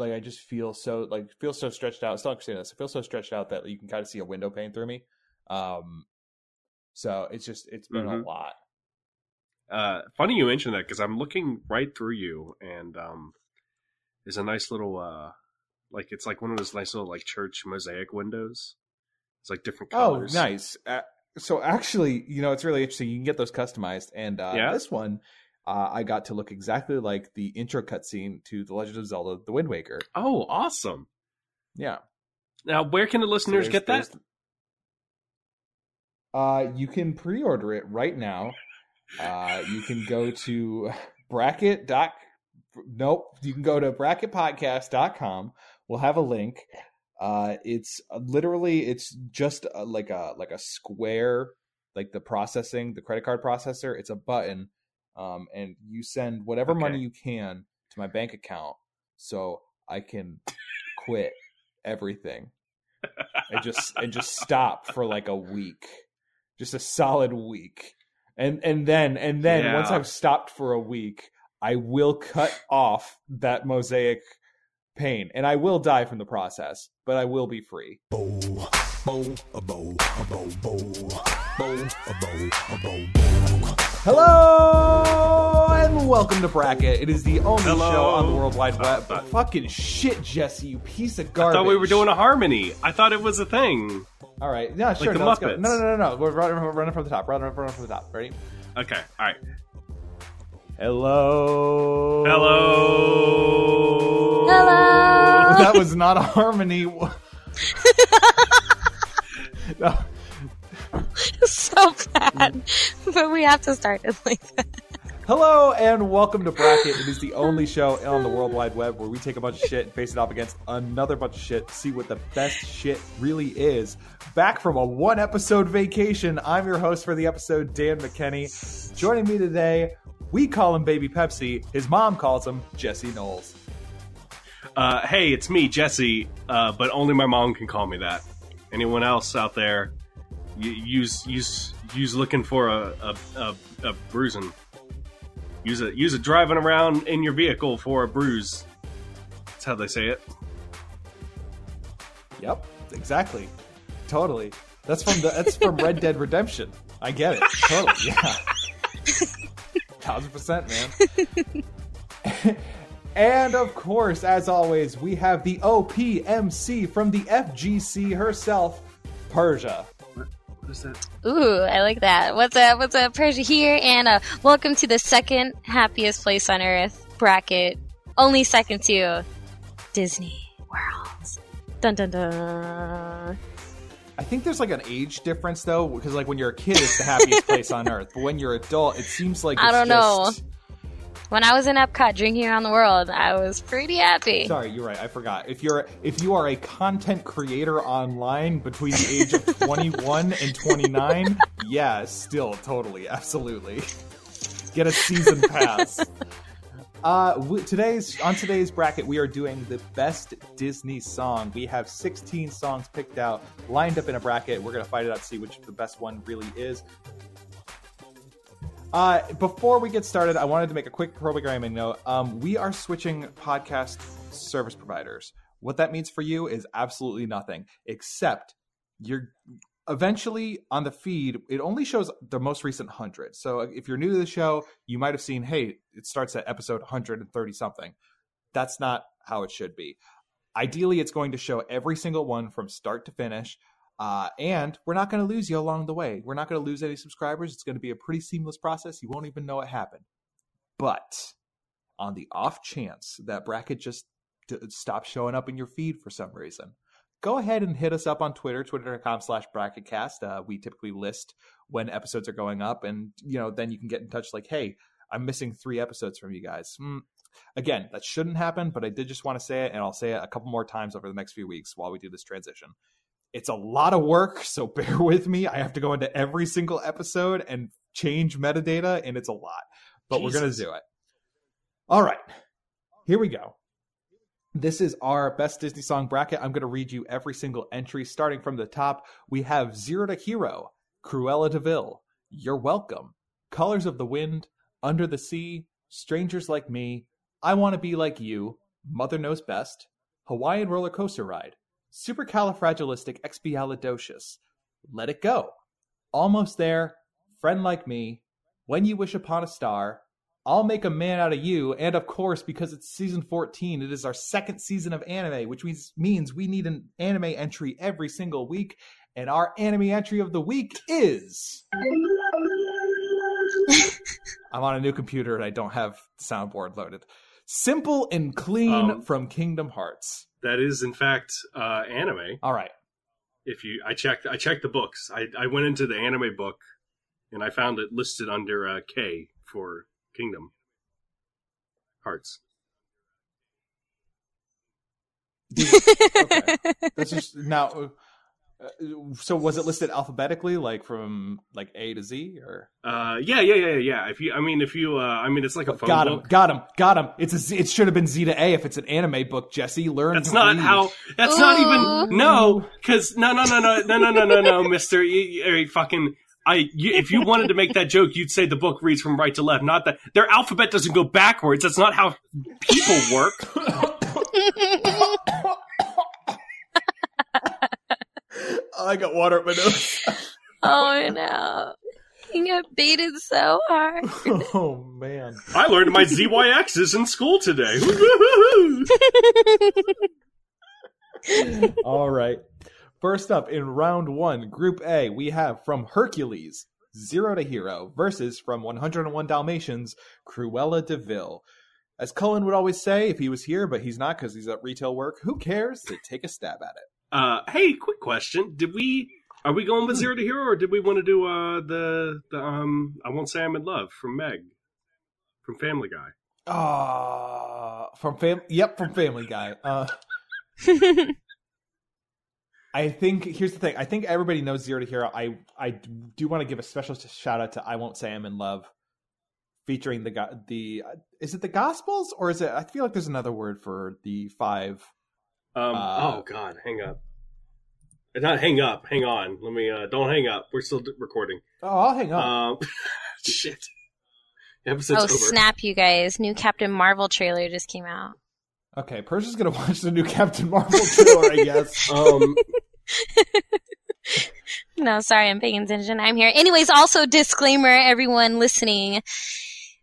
like I just feel so like feel so stretched out. Still understand this. I feel so stretched out that you can kind of see a window pane through me. Um, so it's just it's been Mhm. a lot. Uh, funny you mentioned that because I'm looking right through you, and um, there's a nice little uh, like it's like one of those nice little like church mosaic windows. It's like different colors. Oh, nice. Uh, so actually, you know, it's really interesting. You can get those customized, and uh, Yeah? this one. Uh, I got to look exactly like the intro cutscene to The Legend of Zelda: The Wind Waker. Oh, awesome! Yeah, Now, where can the listeners there's- get that? Uh, you can pre-order it right now. Uh, you can go to bracket doc. Nope, you can go to bracketpodcast.com. We'll have a link. Uh, it's uh, literally it's just uh like a like a square, like the processing, the credit card processor. It's a button, um, and you send whatever Okay. money you can to my bank account, so I can quit everything and just and just stop for like a week just a solid week and and then and then Yeah. once i've stopped for a week i will cut off that mosaic pain and i will die from the process but i will be free bow, bow, a bow, a bow, bow, bow, a bow, a bow, bow. Hello and welcome to bracket it is the only Hello. show on the world wide web Uh, uh, fucking shit jesse you piece of garbage. I garbage thought we were doing a harmony. I thought it was a thing. all right yeah sure the no, let's go. Muppets. no no no no we're running, we're running from the top running, running from the top ready Okay, all right. hello Hello. Hello. that was not a harmony. No. so bad. But we have to start it like that. Hello and welcome to Bracket. It is the only show on the World Wide Web where we take a bunch of shit and face it off against another bunch of shit, see what the best shit really is. Back from a one episode vacation, I'm your host for the episode, Dan McKenney. Joining me today, we call him Baby Pepsi. His mom calls him Jesse Knowles. Uh, hey, it's me, Jesse. Uh, but only my mom can call me that. Anyone else out there, y- use use use looking for a a, a, a bruising. Use it use it driving around in your vehicle for a bruise. That's how they say it. Yep, exactly. Totally. That's from the that's from Red Dead Redemption. I get it. Totally. Yeah. Thousand percent, man. and of course, as always, we have the OPMC from the FGC herself, Persia. What is that? Ooh, I like that. What's up? What's up, Persia here? And uh, welcome to the second happiest place on earth bracket. Only second to Disney World. Dun dun dun. I think there's like an age difference though, because like when you're a kid, it's the happiest place on earth, but when you're adult, it seems like I don't know. just- When I was in Epcot drinking around the world, I was pretty happy. Sorry, you're right. I forgot. If you're if you are a content creator online between the age of 21 and 29, yeah, still totally, absolutely. Get a season pass. Uh, w- today's on today's bracket, we are doing the best Disney song. We have 16 songs picked out, lined up in a bracket. We're gonna fight it out to see which the best one really is. Uh, before we get started, I wanted to make a quick programming note. Um, we are switching podcast service providers. What that means for you is absolutely nothing, except you're eventually on the feed. It only shows the most recent hundred. So if you're new to the show, you might have seen, hey, it starts at episode 130 something. That's not how it should be. Ideally, it's going to show every single one from start to finish. Uh, and we're not going to lose you along the way. We're not going to lose any subscribers. It's going to be a pretty seamless process. You won't even know it happened. But on the off chance that bracket just d- stops showing up in your feed for some reason, go ahead and hit us up on Twitter, twitter.com slash bracketcast. Uh, we typically list when episodes are going up. And, you know, then you can get in touch like, hey, I'm missing three episodes from you guys. Hmm. Again, that shouldn't happen, but I did just want to say it, and I'll say it a couple more times over the next few weeks while we do this transition it's a lot of work, so bear with me. I have to go into every single episode and change metadata, and it's a lot. But we're going to do it. All right. Here we go. This is our best Disney song bracket. I'm going to read you every single entry starting from the top. We have Zero to Hero, Cruella de Vil, You're Welcome, Colors of the Wind, Under the Sea, Strangers Like Me, I Want to Be Like You, Mother Knows Best, Hawaiian Roller Coaster Ride, Supercalifragilisticexpialidocious, Let It Go, Almost There, Friend Like Me, When You Wish Upon a Star, I'll Make a Man Out of You, and of course, because it's season 14, it is our second season of anime, which means, means we need an anime entry every single week. And our anime entry of the week is. I'm on a new computer and I don't have the soundboard loaded. Simple and clean Um, from Kingdom Hearts. That is, in fact, uh, anime. All right. If you, I checked, I checked the books. I, I went into the anime book, and I found it listed under uh, K for Kingdom Hearts. okay. That's just now. Uh, So was it listed alphabetically, like from like A to Z, or Uh, yeah, yeah, yeah, yeah. If you, I mean, if you, uh, I mean, it's like a phone got him, book. got him, got him? It's a Z, it should have been Z to A if it's an anime book. Jesse, learn. That's not read. how. That's not even. No, because no, no, no, no, no, no, no, no, no, Mister. You, you, you fucking. I. You, if you wanted to make that joke, you'd say the book reads from right to left. Not that their alphabet doesn't go backwards. That's not how people work. I got water at my nose. oh no. You got baited so hard. oh man. I learned my ZYXs in school today. All right. First up in round one, Group A, we have from Hercules, Zero to Hero, versus from 101 Dalmatians, Cruella de Vil. As Cullen would always say, if he was here, but he's not because he's at retail work, who cares? To take a stab at it. Uh, hey, quick question: Did we? Are we going with Zero to Hero, or did we want to do uh, the the um? I won't say I'm in love from Meg, from Family Guy. Ah, from fam. Yep, from Family Guy. Uh, I think here's the thing. I think everybody knows Zero to Hero. I I do want to give a special shout out to I Won't Say I'm in Love, featuring the go- the is it the Gospels or is it? I feel like there's another word for the five. Um, Uh, oh God, hang up. Not hang up. Hang on. Let me. Uh, don't hang up. We're still d- recording. Oh, I'll hang up. Um, shit. Episode's oh over. snap, you guys! New Captain Marvel trailer just came out. okay, Persia's gonna watch the new Captain Marvel trailer, I guess. Um, No, sorry, I'm paying attention. I'm here. Anyways, also disclaimer, everyone listening.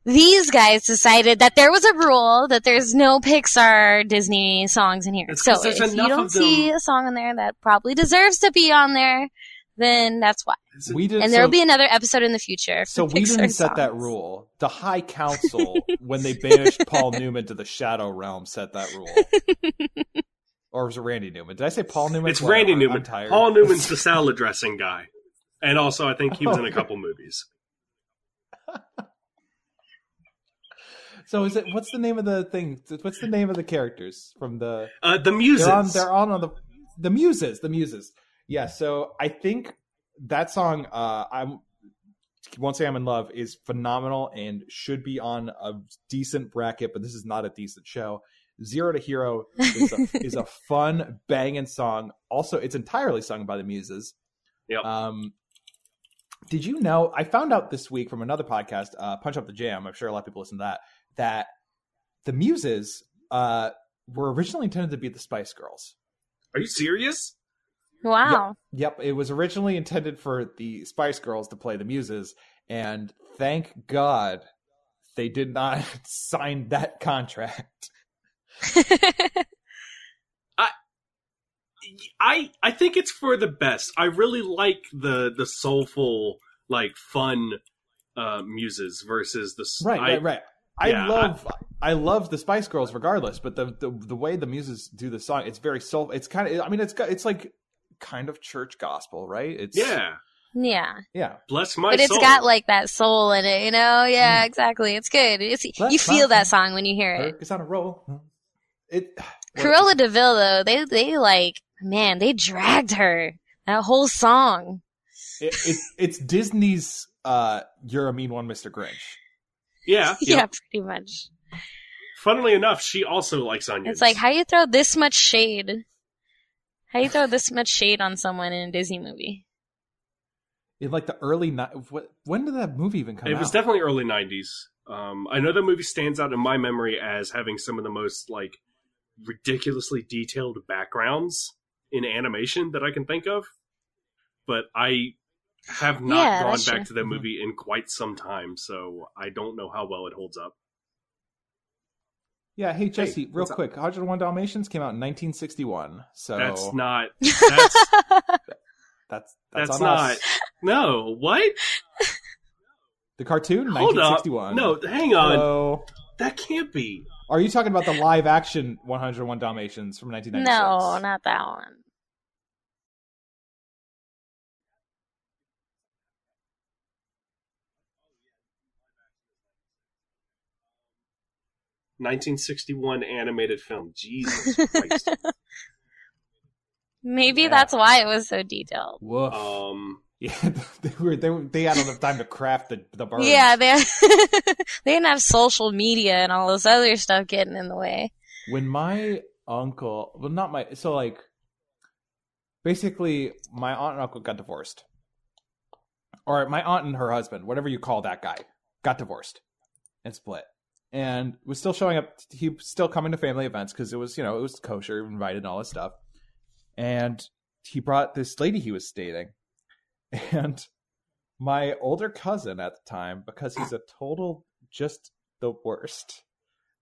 These guys decided that there was a rule that there's no Pixar Disney songs in here. It's So 'cause if you don't see a song in there that probably deserves to be on there, then that's why. We did. And there'll be another episode in the future. for so we Pixar didn't set that rule. The High Council, when they banished Paul Newman to the Shadow Realm, set that rule. or was it Randy Newman? Did I say Paul Newman? it's Whatever, Randy I'm Newman. tired. Paul Newman's the salad dressing guy, and also I think he was in a oh. couple movies. So is it? What's the name of the thing? What's the name of the characters from the? Uh, the Muses. They're on. They're on on the the muses. The muses. Yeah. So I think that song. Uh, I'm won't say I'm in love is phenomenal and should be on a decent bracket, but this is not a decent show. Zero to Hero is a, is a fun banging song. Also, it's entirely sung by the Muses. Yep. Um, did you know? I found out this week from another podcast, uh, Punch Up the Jam. I'm sure a lot of people listen to that. That the Muses uh, were originally intended to be the Spice Girls. Are you serious? Wow. Yep, it was originally intended for the Spice Girls to play the Muses, and thank God they did not sign that contract. I I think it's for the best. I really like the the soulful, like fun uh muses versus the s- Right, I- right, right. I yeah, love I, love the Spice Girls regardless, but the, the the way the Muses do the song, it's very soul. It's kind of I mean, it's got it's like kind of church gospel, right? It's Yeah, yeah. yeah. bless my soul. but it's soul. got like that soul in it, you know? Yeah, exactly. It's good. It's, you feel that song when you hear it. It's on a roll. It Cruella de Vil, though, they they like man, they dragged her that whole song. it, it, it's Disney's uh "You're a Mean One, Mr. Grinch." Yeah, Yeah, yeah. pretty much. Funnily enough, she also likes onions. It's like how you throw this much shade. How you throw this much shade on someone in a Disney movie? In like the early ni- what, when did that movie even come out? it out? was definitely early '90s. Um, I know that movie stands out in my memory as having some of the most like ridiculously detailed backgrounds in animation that I can think of, but I have not Yeah, gone back true. to that mm-hmm. movie in quite some time, so I don't know how well it holds up. Yeah, hey Jesse, real what's up? quick, 101 Dalmatians came out in 1961, so That's not. That's that's that's, that's on not. us. No, what? The cartoon, Hold up. 1961. No, hang on. Hello. That can't be. Are you talking about the live action 101 Dalmatians from 1996? no, not that one. 1961 animated film. Jesus Christ. Maybe Yeah. that's why it was so detailed. Woof. um, yeah, they were they, were- they had enough time to craft the the birds. Yeah, they they didn't have social media and all this other stuff getting in the way. when my uncle well not my so like basically my aunt and uncle got divorced or my aunt and her husband whatever you call that guy got divorced and split and was still showing up he was still coming to family events because it was you know it was kosher invited and all this stuff and he brought this lady he was dating and my older cousin at the time because he's a total just the worst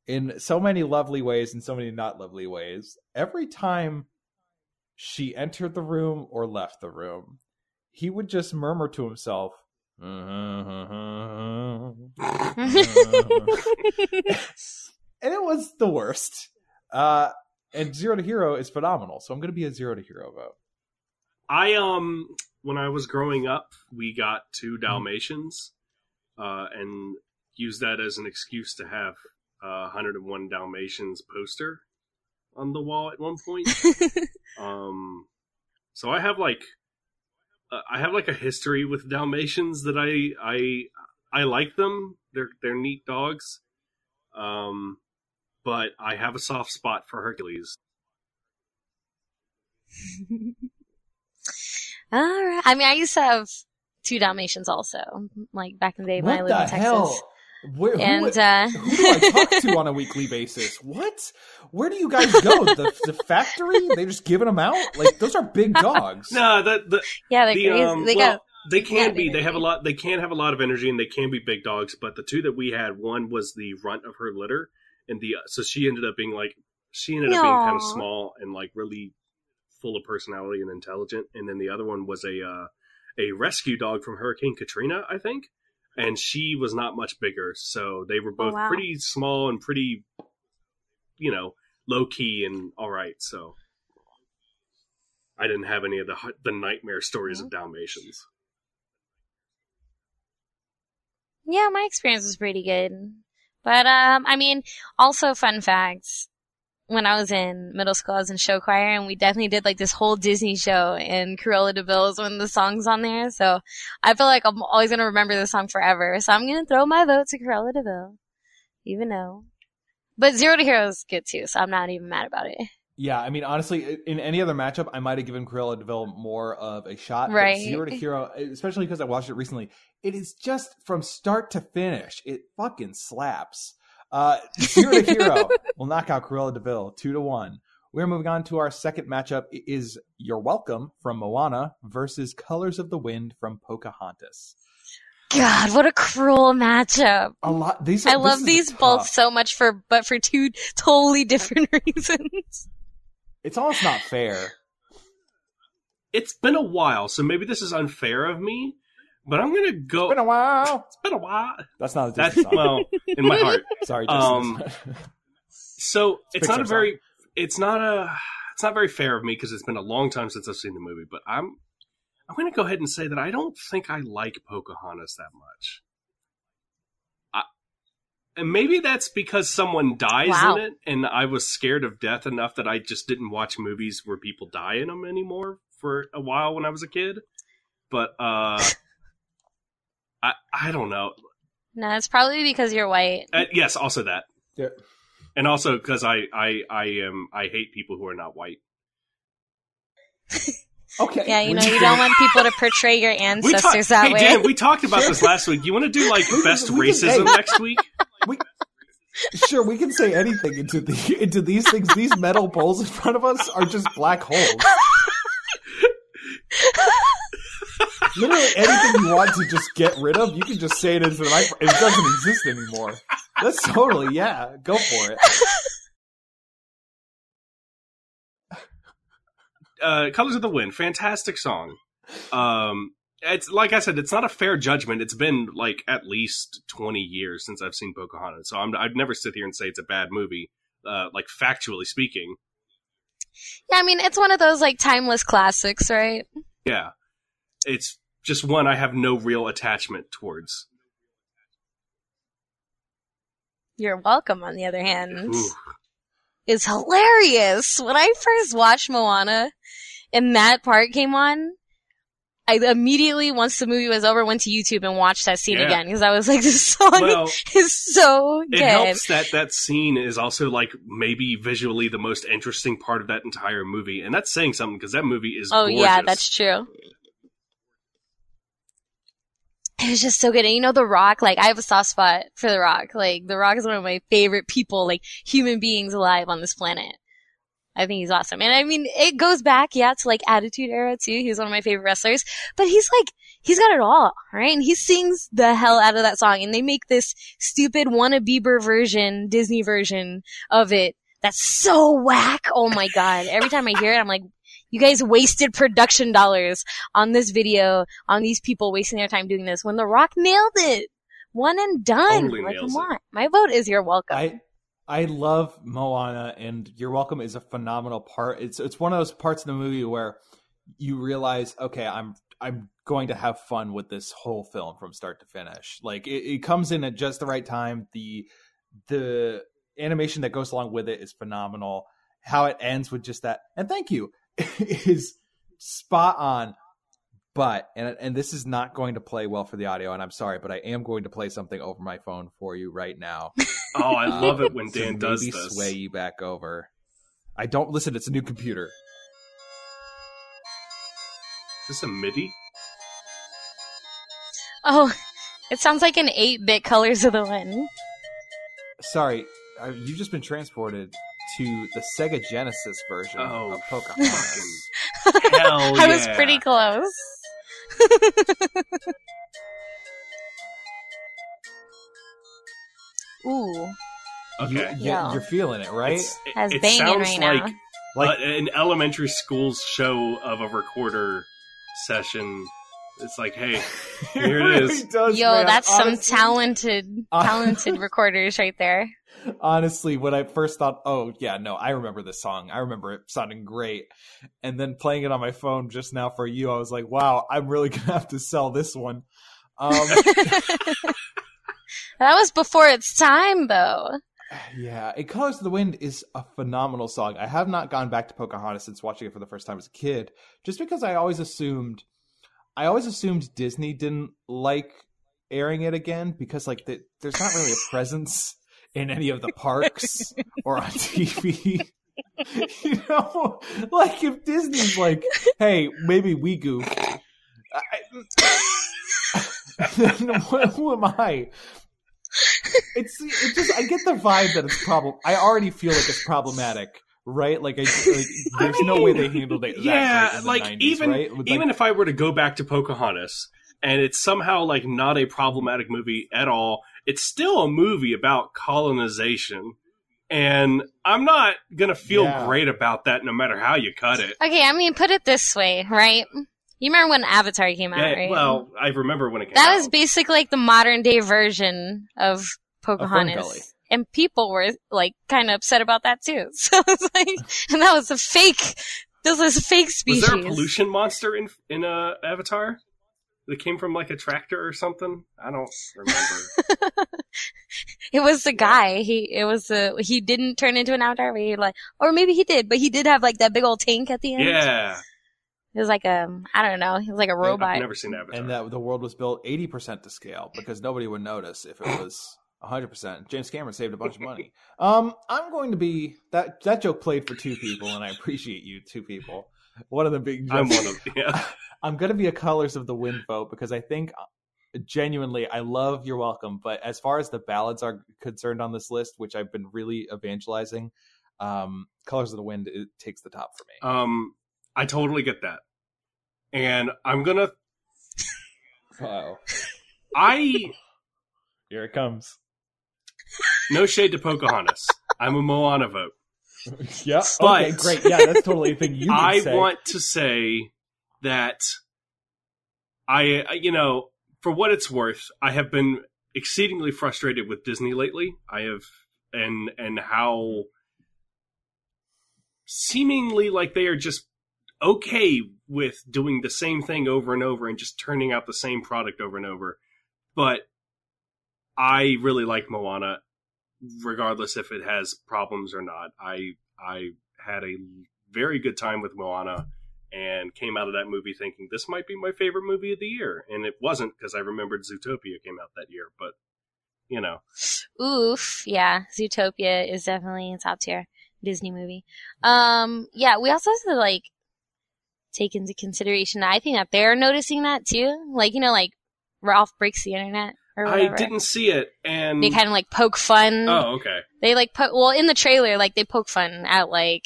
in so many lovely ways and so many not lovely ways. Every time she entered the room or left the room, he would just murmur to himself, and it was the worst. Uh, and Zero to Hero is phenomenal, so I'm going to be a Zero to Hero vote. I um when I was growing up, we got two Dalmatians, uh, and used that as an excuse to have uh, 101 Dalmatians poster on the wall at one point. um, so I have like I have like a history with Dalmatians that I I I like them. They're they're neat dogs. Um, but I have a soft spot for Hercules. All right. I mean, I used to have two Dalmatians also, like back in the day when I lived in Texas. hell? Where, And who, uh, who do I talk to on a weekly basis? What? Where do you guys go? The, the factory? They just giving them out? Like those are big dogs. No, that the yeah, they're the, crazy. um, they well, got they can Yeah, be. they- They have a lot. They can have a lot of energy, and they can be big dogs. But the two that we had, one was the runt of her litter, and the so she ended up being like she ended up being kind of small and like really full of personality and intelligent. And then the other one was a uh, a rescue dog from Hurricane Katrina, I think, and she was not much bigger. So they were both Oh, wow. pretty small and pretty, you know, low key and all right. So. I didn't have any of the the nightmare stories of Dalmatians. Yeah, my experience was pretty good. But um I mean, also fun facts. When I was in middle school, I was in show choir and we definitely did like this whole Disney show and Cruella de Vil is one of the songs on there. So I feel like I'm always gonna remember this song forever. So I'm gonna throw my vote to Cruella de Vil. Even though. But Zero to Hero is good too, so I'm not even mad about it. Yeah, I mean, honestly, in any other matchup, I might have given Cruella de Vil more of a shot. but Right. Zero to Hero, especially because I watched it recently, it is just from start to finish. It fucking slaps. Uh, Zero to Hero will knock out Cruella de Vil two to one. We're moving on to our second matchup. It is You're Welcome from Moana versus Colors of the Wind from Pocahontas. God, what a cruel matchup. A lot. These. I love is these tough. both so much for, but for two totally different reasons. It's almost not fair. It's been a while, so maybe this is unfair of me, but I'm gonna go. It's been a while. It's been a while. That's not a That's Disney song. well in my heart. Sorry, Jason. um, So it's not a very. It's not a. It's not very fair of me because it's been a long time since I've seen the movie. But I'm. I'm gonna go ahead and say that I don't think I like Pocahontas that much. I, and maybe that's because someone dies Wow. in it, and I was scared of death enough that I just didn't watch movies where people die in them anymore for a while when I was a kid. But uh, I I don't know. No, it's probably because you're white. Uh, yes, also that, Yeah. and also because I I I am I hate people who are not white. Okay. Yeah, you know, you don't want people to portray your ancestors talk- that hey way. Dan, we talked about this last week. You want to do like We- best we- racism hey. next week? we, sure, we can say anything into the into these things. These metal bowls in front of us are just black holes. Literally anything you want to just get rid of, you can just say it into the microphone. It doesn't exist anymore. That's totally yeah. Go for it. uh, Colors of the Wind, fantastic song. Um, it's like I said, it's not a fair judgment. It's been like at least twenty years since I've seen Pocahontas, so I'm, I'd never sit here and say it's a bad movie. Uh, like factually speaking, Yeah, I mean, it's one of those like timeless classics, right? yeah, it's just one I have no real attachment towards. You're welcome, on the other hand. Ooh. is hilarious. When I first watched Moana and that part came on, I immediately, once the movie was over, went to YouTube and watched that scene Yeah. again because I was like, this song Well, is so good. it helps that that scene is also like maybe visually the most interesting part of that entire movie, and that's saying something because that movie is Oh yeah, that's true. It was just so good. And you know, The Rock, like, I have a soft spot for The Rock. Like, The Rock is one of my favorite people, like, human beings alive on this planet. I think he's awesome. And I mean, it goes back, yeah, to like Attitude Era too. He's one of my favorite wrestlers. But he's like, he's got it all, right? And he sings the hell out of that song. And they make this stupid wanna Bieber version, Disney version of it. That's so whack. Oh my god. Every time I hear it, I'm like, you guys wasted production dollars on this video, on these people wasting their time doing this when The Rock nailed it. One and done. Totally like, come on. My vote is you're welcome. I I love Moana, and You're Welcome is a phenomenal part. It's it's one of those parts in the movie where you realize, okay, I'm I'm going to have fun with this whole film from start to finish. Like it, it comes in at just the right time. The the animation that goes along with it is phenomenal. How it ends with just that, and thank you, is spot on. But and and this is not going to play well for the audio, and I'm sorry, but I am going to play something over my phone for you right now. Oh, I love it when to Dan does maybe this. sway you back over. I don't listen. It's a new computer. Is this a MIDI? oh, it sounds like an 8-bit Colors of the Wind. Sorry, uh, you've just been transported to the Sega Genesis version Oh, of Pocahontas. Hell I was pretty close. Ooh, Okay. You, you, Yeah. You're feeling it, right? It's- it, That's it sounds right like, now. like uh, an elementary school's show of a recorder session. It's like, hey, here it really does, yo, man. that's some talented, talented recorders right there. honestly, when I first thought, oh yeah, no, I remember this song. I remember it sounding great. And then playing it on my phone just now for you, I was like, wow, I'm really gonna have to sell this one. Um, That was before its time, though. yeah, "It Colors of the Wind" is a phenomenal song. I have not gone back to Pocahontas since watching it for the first time as a kid, just because I always assumed, I always assumed Disney didn't like airing it again because like the, there's not really a presence in any of the parks or on TV. you know, like if Disney's like, "Hey, maybe we goof," I, then who am I? It's it just I get the vibe that it's problem. I already feel like it's problematic, right? Like I like there's no way they handled it. That yeah, great in the like 90s, even right? With, even if I were to go back to Pocahontas and it's somehow like not a problematic movie at all, it's still a movie about colonization. And I'm not gonna feel Yeah. great about that no matter how you cut it. Okay, I mean, put it this way, right? You remember when Avatar came out, Yeah, right? Well, I remember when it came that out. That was basically like the modern day version of Gully. Pocahontas. And people were like kind of upset about that too. So it's like, and that was a fake, this was a fake species. was there a pollution monster in in uh, Avatar that came from like a tractor or something? I don't remember. It was the guy. He, it was the, he didn't turn into an avatar, but he like, or maybe he did, but he did have like that big old tank at the end. yeah, It was like a, I don't know, he was like a I've robot. never seen Avatar. and that the world was built eighty percent to scale because nobody would notice if it was hundred percent. James Cameron saved a bunch of money. Um, I'm going to be that that joke played for two people, and I appreciate you two people. One of them being I'm one of yeah. I'm going to be a colors of the wind vote because I think genuinely, I love You're Welcome, but as far as the ballads are concerned on this list, which I've been really evangelizing, um, Colors of the Wind it takes the top for me. Um, I totally get that, and I'm gonna. I Here it comes. No shade to Pocahontas. I'm a Moana vote. yeah. But- okay, great. Yeah, that's totally a thing you I say. want to say that I, I- you know, for what it's worth, I have been exceedingly frustrated with Disney lately. I have, and and how seemingly like they are just okay with doing the same thing over and over and just turning out the same product over and over. But I really like Moana, regardless if it has problems or not. I I had a very good time with Moana and came out of that movie thinking this might be my favorite movie of the year. And it wasn't because I remembered Zootopia came out that year, but you know. Oof, yeah, Zootopia is definitely a top tier Disney movie. Um, yeah, we also have to like take into consideration. I think that they're noticing that too. Like you know, like Ralph breaks the internet I whatever. didn't see it and They kind of like poke fun. Oh, okay. They like put well in the trailer, like they poke fun at like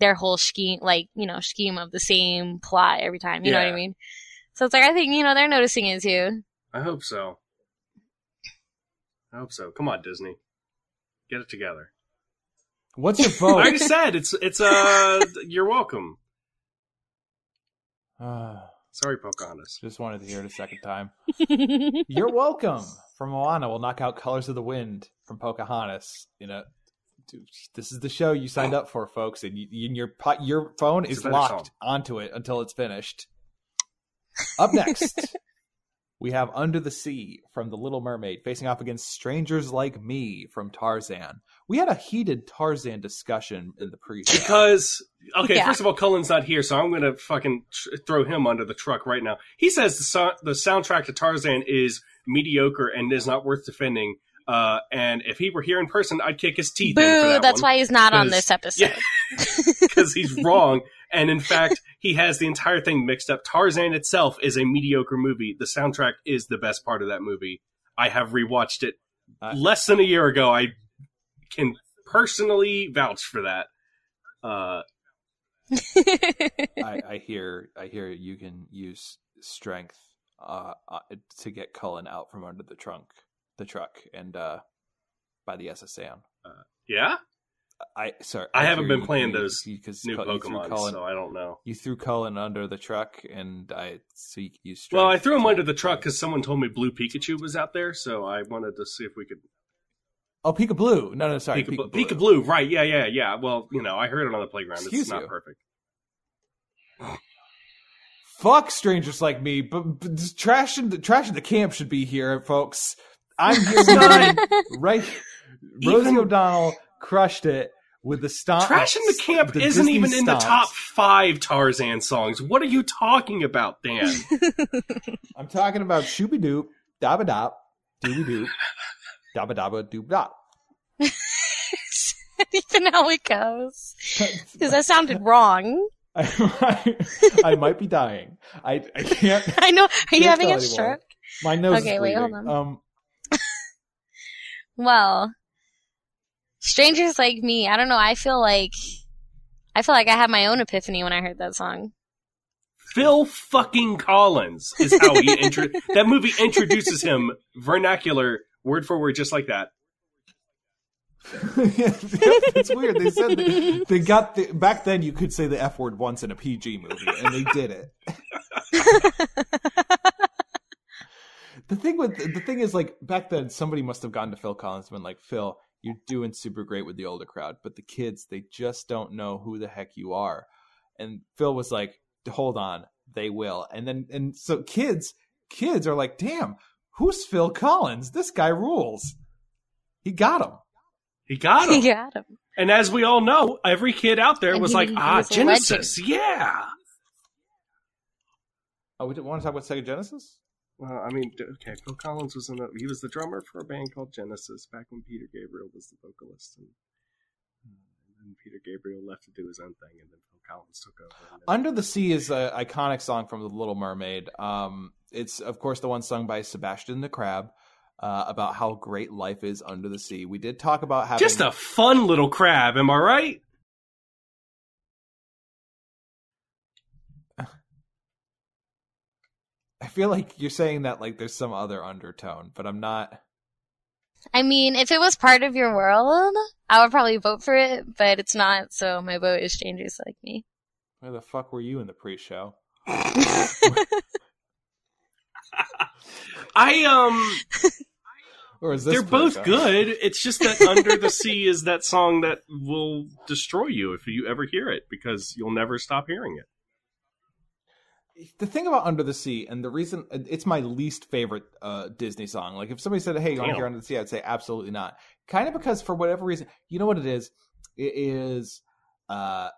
their whole scheme, like you know, scheme of the same plot every time. You know what I mean? So it's like I think you know they're noticing it too. I hope so. I hope so. Come on, Disney. Get it together. What's your I vote? already said it's it's uh you're welcome. Ah, Sorry, Pocahontas. just wanted to hear it a second time. You're welcome from Moana. We'll knock out Colors of the Wind from Pocahontas. You know, dude, this is the show you signed up for, folks, and, you, and your your phone It's is locked song. onto it until it's finished. Up next, we have Under the Sea from The Little Mermaid, facing off against Strangers Like Me from Tarzan. We had a heated Tarzan discussion in the pre-show. Because okay, Yeah. first of all, Cullen's not here, so I'm gonna fucking tr- throw him under the truck right now. He says the so- the soundtrack to Tarzan is mediocre and is not worth defending. Uh, and if he were here in person, I'd kick his teeth. in for Boo! that That's one. why he's not on this episode. because he's wrong. And in fact, he has the entire thing mixed up. Tarzan itself is a mediocre movie. The soundtrack is the best part of that movie. I have rewatched it Uh, less than a year ago. I can personally vouch for that. Uh, I, I hear I hear you can use strength uh, uh, to get Cullen out from under the trunk, the truck, and uh, by the SSAN. yeah, I sorry, I haven't been you- playing you- those because new you Pokemon, Cullen, so I don't know. you threw Cullen under the truck, and I so you use. Well, I threw him under the truck because someone told me Blue Pikachu was out there, so I wanted to see if we could Oh, Pika Blue. No, no, sorry, Pika, Pika, Pika, Blue. Blue. Right? Yeah, yeah, yeah. Well, you know, I heard it on the playground. Excuse it's not you. perfect. Fuck strangers like me, but, but just trashing the trashing the camp should be here, folks. I'm here nine, right? Rosie Even- O'Donnell crushed it with the stomp. Trash in the Camp the isn't Disney even in the top five Tarzan songs. What are you talking about, Dan? I'm talking about Shooby Doop, Dabba Dop, Dooby Doop, Dabba Dabba Doop Dop. even how it goes. Because that sounded wrong. I, I might be dying. I, I can't. I know. Are you Can't having a anymore. stroke? My nose Okay, is wait, bleeding. hold Um, Well, strangers like me. I don't know. I feel like I feel like I had my own epiphany when I heard that song. Phil fucking Collins is how he intro- that movie introduces him vernacular word for word, just like that. yeah, it's weird. They said they, they got the back then. You could say the f word once in a PG movie, and they did it. the thing with the thing is, like back then, somebody must have gone to Phil Collins and been like, "Phil, you're doing super great with the older crowd, but the kids, they just don't know who the heck you are." And Phil was like, "Hold on, they will." And then and so kids, kids are like, "Damn, who's Phil Collins? This guy rules." He got him. He got him. You got him. And as we all know, every kid out there And was he- like, he ah, was Genesis, yeah. Oh, we want to talk about Sega Genesis? Well, I mean, okay, Phil Collins was in a, he was the drummer for a band called Genesis back when Peter Gabriel was the vocalist. And, and Peter Gabriel left to do his own thing, and then Phil Collins took over. Under the Sea is an iconic song from The Little Mermaid. Um, it's of course the one sung by Sebastian the Crab uh, about how great life is under the sea. We did talk about having Just a fun little crab, am I right? Feel like you're saying that like there's some other undertone, but I'm not. I mean, if it was part of your world, I would probably vote for it, but it's not, so my vote is strangers like me. Where the fuck were you in the pre-show? I um, Or is this they're both pre-show? good. It's just that Under the Sea is that song that will destroy you if you ever hear it because you'll never stop hearing it. The thing about Under the Sea, and the reason it's my least favorite uh, Disney song. Like if somebody said, "Hey, you want to hear Under the Sea?" I'd say absolutely not. Kind of because for whatever reason, you know what it is. It is. Uh,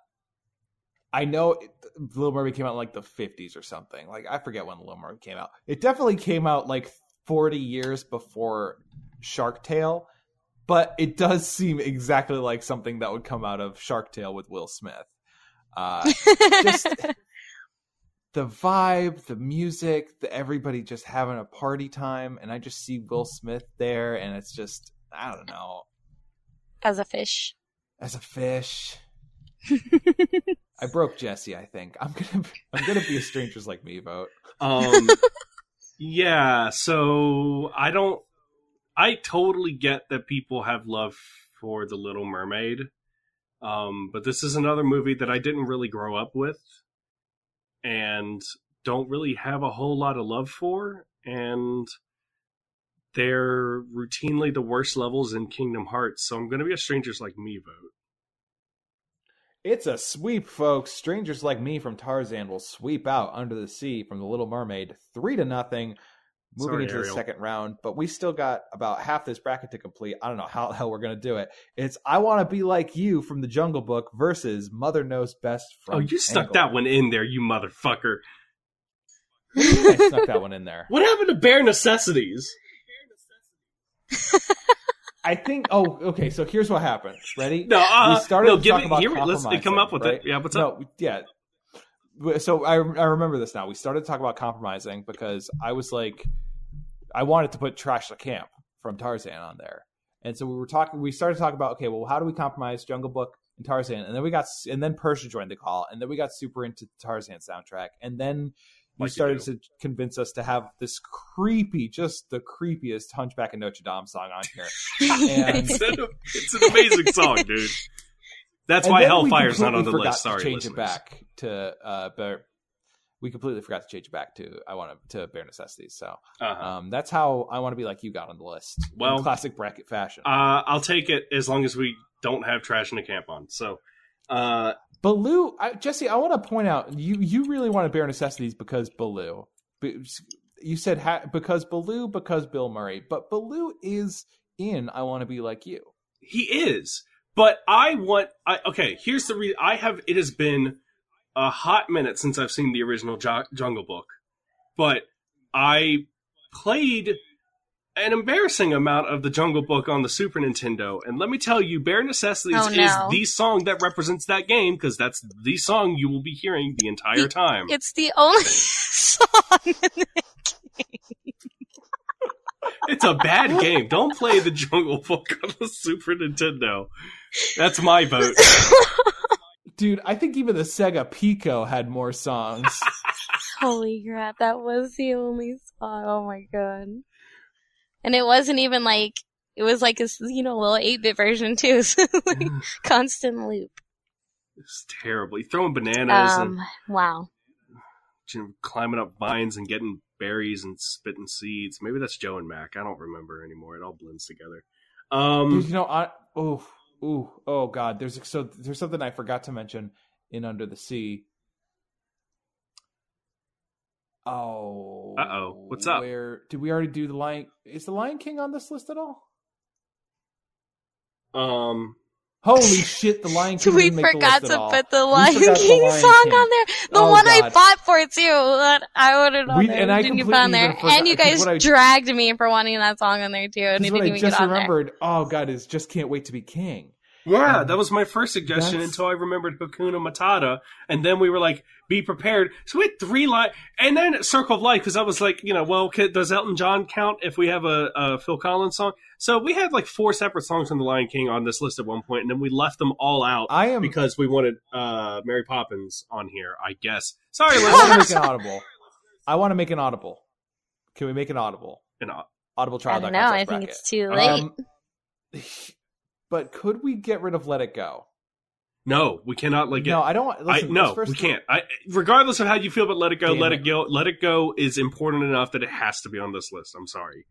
I know it, Little Mermaid came out in like the fifties or something. Like I forget when Little Mermaid came out. It definitely came out like forty years before Shark Tale, but it does seem exactly like something that would come out of Shark Tale with Will Smith. Uh, just the vibe, the music, the everybody just having a party time, and I just see Will Smith there, and it's just I don't know, As a fish. as a fish. I broke Jesse. I think I'm gonna I'm gonna be a strangers like me vote. Um, yeah, so I don't. I totally get that people have love for The Little Mermaid, um, but this is another movie that I didn't really grow up with, and don't really have a whole lot of love for, and they're routinely the worst levels in Kingdom Hearts. So I'm going to be a strangers like me vote. It's a sweep, folks. Strangers like me from Tarzan will sweep out Under the Sea from The Little Mermaid, three to nothing. Moving Sorry, into Ariel. the second round, but we still got about half this bracket to complete. I don't know how the hell we're gonna do it. It's "I Want to Be Like You" from the Jungle Book versus "Mother Knows Best" from. oh, you stuck Tangled. that one in there, you motherfucker. I snuck that one in there. What happened to bare necessities? I think. Oh, okay. So here's what happened. Ready? No, uh, we started no, to give talk me- about here, let's come up with right? it. Yeah, what's no, up? Yeah. So I I remember this now. We started to talk about compromising because I was like, I wanted to put Trash the Camp from Tarzan on there, and so we were talking. We started to talk about okay, well, how do we compromise Jungle Book and Tarzan? And then we got, and then Persia joined the call, and then we got super into the Tarzan soundtrack, and then. You Like started do. to convince us to have this creepy, just the creepiest Hunchback of Notre Dame song on here. And- it's, an, it's an amazing song, dude. That's And why Hellfire's not on the list. Sorry, to change listeners. it back to uh, but we completely forgot to change it back to I want to to bare necessities. So Uh-huh. um, that's how I want to be like you got on the list. Well, classic bracket fashion. Uh, I'll take it as long as we don't have trash in the camp on. So, uh, Baloo, I, Jesse, I want to point out you you really want to bare necessities because Baloo. You said ha- because Baloo because Bill Murray, but Baloo is in I want to be like you. he is, but I want. I okay. Here's the reason. I have. It has been a hot minute since I've seen the original jo- Jungle Book, but I played an embarrassing amount of the Jungle Book on the Super Nintendo, and let me tell you, Bare Necessities Oh, is the song that represents that game because that's the song you will be hearing the entire time. It's the only song in the It's a bad game. Don't play the Jungle Book on the Super Nintendo. That's my vote. Dude, I think even the Sega Pico had more songs. Holy crap, that was the only song. Oh my god. And it wasn't even like, it was like a you know, little 8-bit version too. So like, constant loop. It's terrible. You're throwing bananas and Um, wow. you know, climbing up vines and getting berries and spitting seeds. Maybe that's Joe and Mac. I don't remember anymore. It all blends together. Dude, Um, you know, I oh ooh oh god. There's so there's something I forgot to mention in Under the Sea. Oh, Uh-oh. What's up? Where did we already do the Lion? Is the Lion King on this list at all? um, Holy shit! The Lion King. We forgot to put the Lion forgot the King Lion song King. on there. The Oh, one I God. fought for too. That I wanted on We- there. and I didn't get put on there. forgot- And you guys I- dragged me for wanting that song on there too. And it didn't I even just get on there. remembered. Oh god, is just can't wait to be king. Yeah, Um, that was my first suggestion that's- until I remembered Hakuna Matata, and then we were like, "Be prepared." So we had three line, and then Circle of Life because I was like, you know, well, does Elton John count if we have a, a Phil Collins song? So we had like four separate songs from The Lion King on this list at one point, and then we left them all out I am because we wanted uh, Mary Poppins on here. I guess. Sorry, I want to make an audible. I want to make an audible. Can we make an audible? An uh, Audible trial. don't. I think it's too late. Um, but could we get rid of Let It Go? no, we cannot like it. no, I don't want. I no, first we can't. I regardless of how you feel about Let It Go, Damn Let it. It Go, Let It Go is important enough that it has to be on this list. I'm sorry.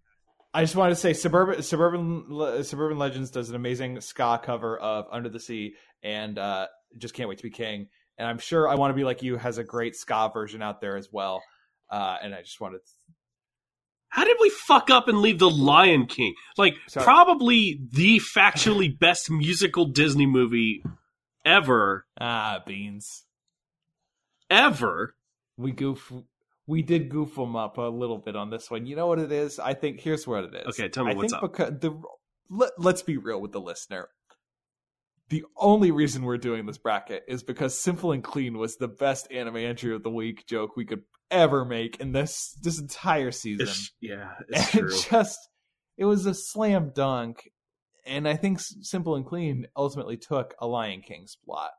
I just wanted to say, suburban suburban suburban legends does an amazing ska cover of Under the Sea, and uh, just can't wait to be king. And I'm sure I want to be like you has a great ska version out there as well. Uh, and I just wanted. How did we fuck up and leave The Lion King? Like Sorry. probably the factually best musical Disney movie ever, Ah, beans. ever. We goof. We did goof them up a little bit on this one. You know what it is? I think here's what it is. Okay, tell me I what's think up. Because the let, let's be real with the listener. The only reason we're doing this bracket is because Simple and Clean was the best anime entry of the week joke we could ever make in this this entire season. It's, yeah, it's and true. just it was a slam dunk, and I think Simple and Clean ultimately took a Lion King's plot.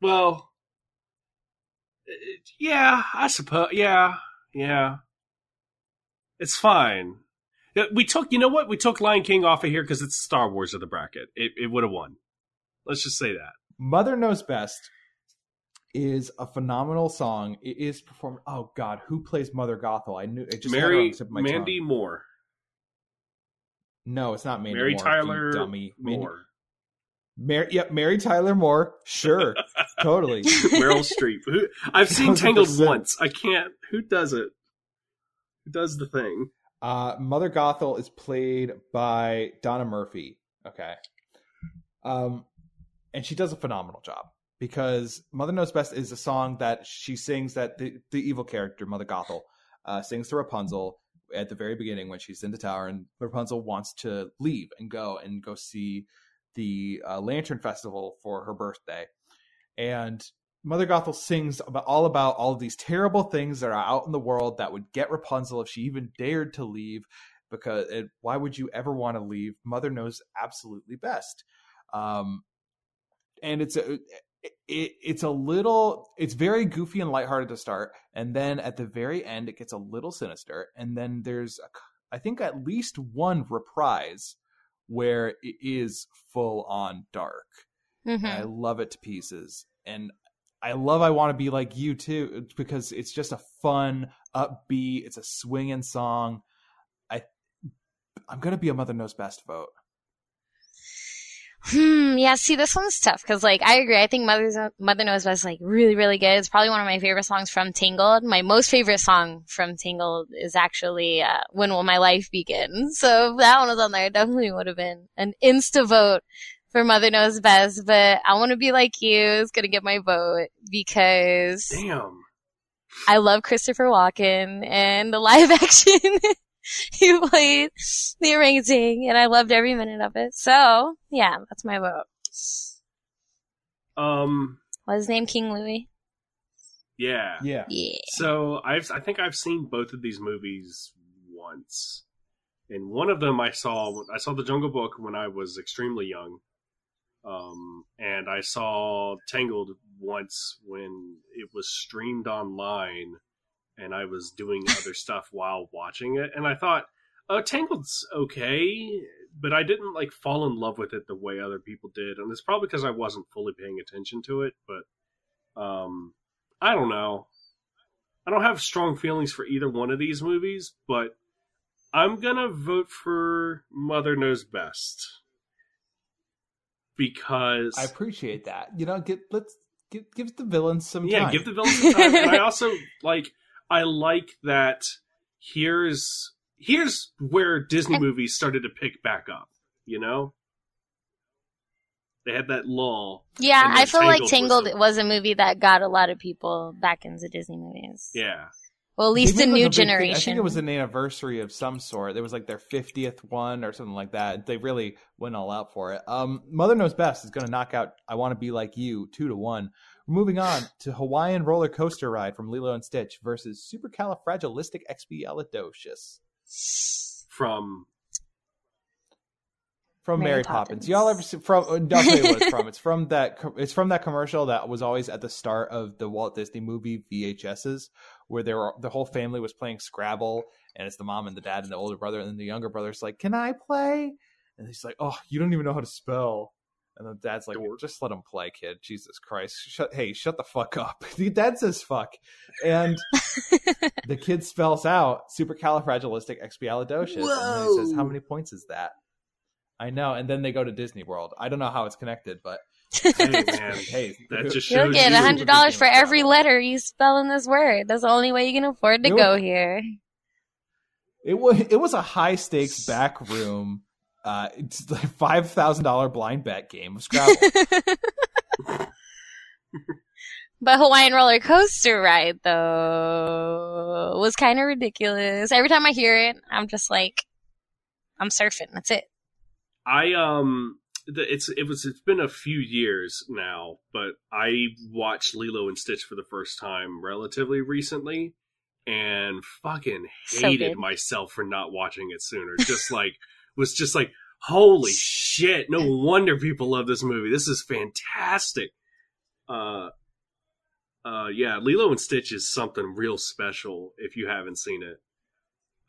Well, yeah, I suppose. Yeah, yeah, it's fine. We took, you know what? We took Lion King off of here because it's Star Wars of the bracket. It, it would have won. Let's just say that. Mother Knows Best is a phenomenal song. It is performed. Oh God, who plays Mother Gothel? I knew it just had it on Mary, Mandy tongue. Moore, No, it's not Mandy Mary Moore, Tyler dummy. Moore, Mary, yep, Mary Tyler Moore. Sure, totally. Meryl Streep. Who, I've seen 1000%. Tangled once. I can't. Who does it? Who does the thing? Uh, Mother Gothel is played by Donna Murphy. Okay. Um, and she does a phenomenal job because Mother Knows Best is a song that she sings that the, the evil character, Mother Gothel, uh, sings to Rapunzel at the very beginning when she's in the tower and Rapunzel wants to leave and go and go see the uh, Lantern Festival for her birthday. And Mother Gothel sings about all about all of these terrible things that are out in the world that would get Rapunzel if she even dared to leave. Because it, why would you ever want to leave? Mother knows absolutely best. Um, and it's a it, it's a little it's very goofy and lighthearted to start, and then at the very end it gets a little sinister, and then there's a, I think at least one reprise where it is full on dark. Mhm. I love it to pieces. And I love I want to be like you too because it's just a fun, upbeat, it's a swinging song. I I'm going to be a mother knows best vote. Hmm. Yeah. See, this one's tough because, like, I agree. I think Mother's Mother Knows Best, like, really, really good. It's probably one of my favorite songs from Tangled. My most favorite song from Tangled is actually uh, "When Will My Life Begin." So if that one was on there, it definitely would have been an insta vote for Mother Knows Best. But I want to be like you. Is gonna get my vote because Damn. I love Christopher Walken and the live action. he played the amazing, and I loved every minute of it. So, yeah, that's my vote. Um. was his name? King Louis? Yeah. Yeah. Yeah. So I've I think I've seen both of these movies once. And one of them I saw I saw The Jungle Book when I was extremely young. Um and I saw Tangled once when it was streamed online and I was doing other stuff while watching it and I thought oh Tangled's okay but I didn't like fall in love with it the way other people did and it's probably because I wasn't fully paying attention to it but um I don't know I don't have strong feelings for either one of these movies, but I'm gonna vote for Mother Knows Best because I appreciate that. You know, get let's give give the villains some yeah, time. give the villain some time. and I also like I like that here's here's where Disney movies started to pick back up. You know, they had that lull. Yeah, I feel like Tangled was was a movie that got a lot of people back into Disney movies. Yeah, Well, at least They a made, like, new thing- generation. I think it was an anniversary of some sort. It was like their fiftieth one or something like that. They really went all out for it. Um, Mother Knows Best is going to knock out "I Want to Be Like You" two to one. Moving on to Hawaiian roller coaster ride from Lilo and Stitch versus Supercalifragilisticexpialidocious From from Mary Mary, Poppins. Poppins. Y'all ever see from? Uh, definitely I'll what it's from. It's from that. It's from that commercial that was always at the start of the Walt Disney movie VHSs, where there were the whole family was playing Scrabble, and it's the mom and the dad and the older brother, and then the younger brother's like, "Can I play?" And he's like, "Oh, you don't even know how to spell." And the dad's like, Dork. "Just let him play, kid. Jesus Christ! Shut, hey, shut the fuck up." the dad says "fuck," and the kid spells out supercalifragilisticexpialidocious, and he says, "How many points is that?" I know, and then they go to Disney World. I don't know how it's connected, but hey man, hey, that just shows You'll get a hundred dollars for every letter you spell in this word. That's the only way you can afford to You- go here. it was it was a high stakes back room, uh, it's like five thousand dollar blind bet game of Scrabble. But Hawaiian roller coaster ride though was kind of ridiculous. Every time I hear it, I'm just like, I'm surfing. That's it. I um, the, it's it was it's been a few years now, but I watched Lilo and Stitch for the first time relatively recently, and fucking hated good. myself for not watching it sooner. Just like was just like, holy shit! No wonder people love this movie. This is fantastic. Uh, uh, yeah, Lilo and Stitch is something real special if you haven't seen it.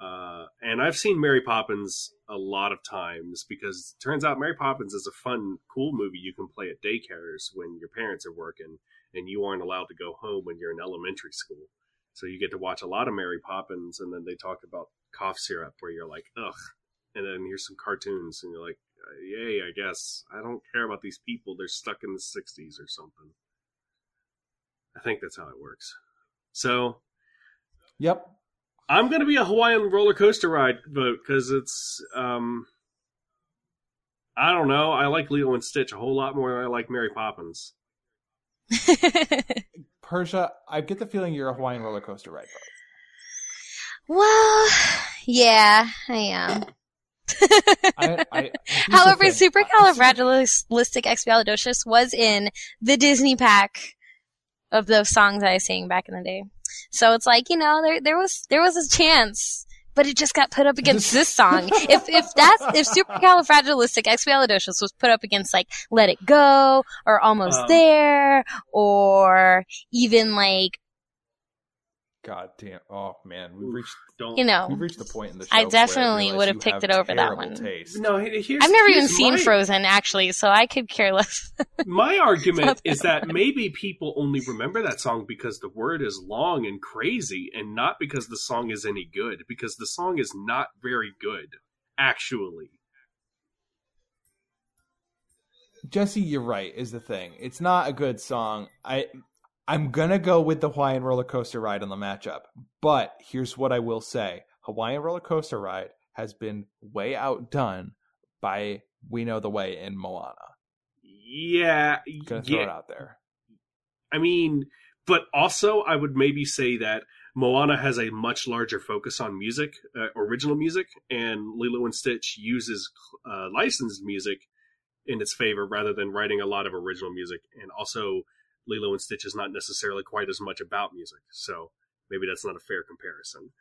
Uh, and I've seen Mary Poppins a lot of times because it turns out Mary Poppins is a fun, cool movie you can play at daycares when your parents are working and you aren't allowed to go home when you're in elementary school. So you get to watch a lot of Mary Poppins, and then they talk about cough syrup, where you're like, ugh. And then here's some cartoons, and you're like, uh, yay, I guess. I don't care about these people. They're stuck in the 60s or something. I think that's how it works. So yep. I'm gonna be a Hawaiian roller coaster ride vote because it's um I don't know. I like Lilo and Stitch a whole lot more than I like Mary Poppins. Persia, I get the feeling you're a Hawaiian roller coaster ride. vote. well, yeah, I am. I, I, However. Supercalifragilisticexpialidocious was in the Disney pack of those songs I sang back in the day. So it's like, you know, there there was there was a chance, but it just got put up against this song. if if that's if Supercalifragilisticexpialidocious was put up against like Let It Go or Almost Um. There or even like God damn! Oh man, we've reached Don't you know we've reached the point in the show. I where definitely realize would have you picked it over that one. Taste. No, here's I've never even seen my, Frozen actually, so I could care less. My argument is that maybe people only remember that song because the word is long and crazy, and not because the song is any good. Because the song is not very good, actually. Jesse, you're right. Is the thing? It's not a good song. I I'm gonna go with the Hawaiian roller coaster ride on the matchup. But here's what I will say: Hawaiian roller coaster ride has been way outdone by We Know the Way in Moana. Yeah, Gonna throw yeah. it out there. I mean, but also I would maybe say that Moana has a much larger focus on music, uh, original music, and Lilo and Stitch uses uh, licensed music in its favor rather than writing a lot of original music. And also, Lilo and Stitch is not necessarily quite as much about music, so maybe that's not a fair comparison.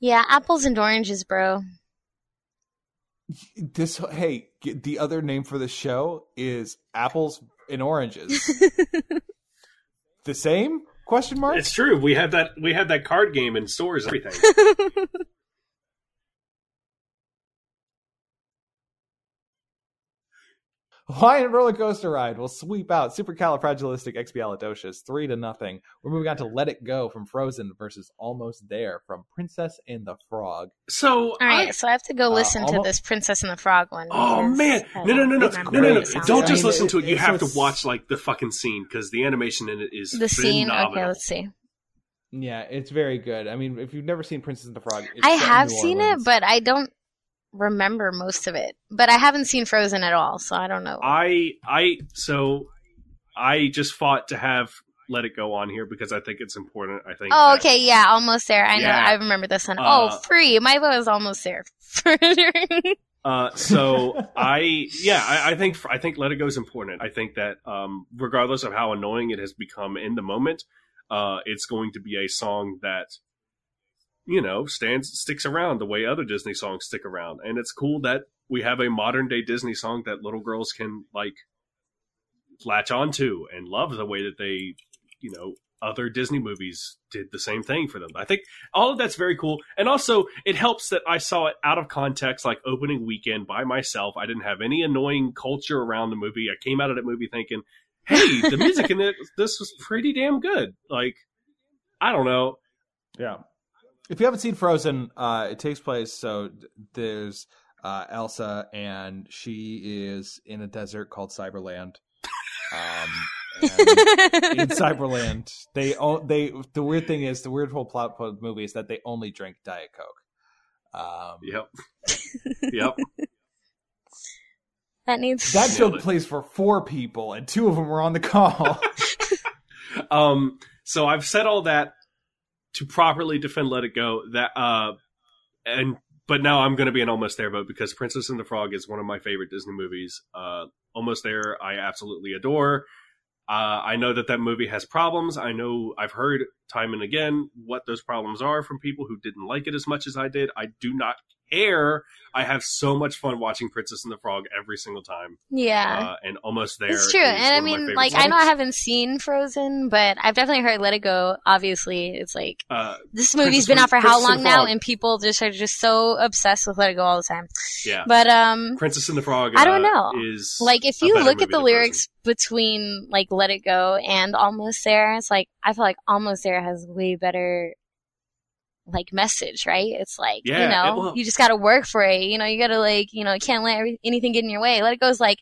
yeah, apples and oranges, bro. This hey, the other name for the show is apples and oranges. the same? Question mark. It's true. We had that. We had that card game in stores. Everything. Hawaiian roller coaster ride will sweep out supercalifragilisticexpialidocious three to nothing. We're moving on to Let It Go from Frozen versus Almost There from Princess and the Frog. So All right, I- so I have to go Uh, listen to this Princess and the Frog one. Oh man! No, no, no, no, no, no, no! what no. it sounds Don't just listen to it. it- You have to watch like the fucking scene because the animation in it is the scene. phenomenal. Okay, let's see. Yeah, it's very good. I mean, if you've never seen Princess and the Frog, it's I have seen it, but I don't remember most of it. But I haven't seen Frozen at all, so I don't know. I I so I just fought to have Let It Go on here because I think it's important. I think. Oh, that- okay, yeah, almost there. I know. I remember this one. Uh, oh, free. My vote is almost there. Uh, so I, yeah, I, I think I think Let It Go is important. I think that um, regardless of how annoying it has become in the moment, uh, it's going to be a song that you know stands sticks around the way other Disney songs stick around, and it's cool that we have a modern day Disney song that little girls can like latch onto and love the way that they, you know, other Disney movies did the same thing for them. I think all of that's very cool. And also, it helps that I saw it out of context, like opening weekend by myself. I didn't have any annoying culture around the movie. I came out of that movie thinking, hey, the music in it, this was pretty damn good. Like, I don't know. Yeah. If you haven't seen Frozen, uh, it takes place. So there's uh, Elsa, and she is in a desert called Cyberland. Um, in Cyberland, they o- they the weird thing is the weird whole plot of the movie is that they only drink Diet Coke. Um, Yep. yep. that needs. That Nailed took it. place for four people, and two of them were on the call. Um, so I've said all that to properly defend Let It Go. That uh, and but now I'm going to be an almost there vote because Princess and the Frog is one of my favorite Disney movies. Uh, almost there, I absolutely adore. Uh, I know that that movie has problems. I know I've heard time and again what those problems are from people who didn't like it as much as I did. I do not care. I have so much fun watching Princess and the Frog every single time. yeah. Uh, and almost there. It's true, and I one of my mean, like I know I haven't seen Frozen, but I've definitely heard "Let It Go." Obviously, it's like Uh, this movie's Princess been out for how Princess and long the now, and people just are just so obsessed with "Let It Go" all the time. yeah. But um, Princess and the Frog. I don't uh, know. Is like if you look at the lyrics between like "Let It Go" and "Almost There," it's like I feel like "Almost There" has way better like message, right? It's like Yeah, you know, it- you just got to work for it. You know, you got to like you know, you can't let every, anything get in your way. Let it go's like,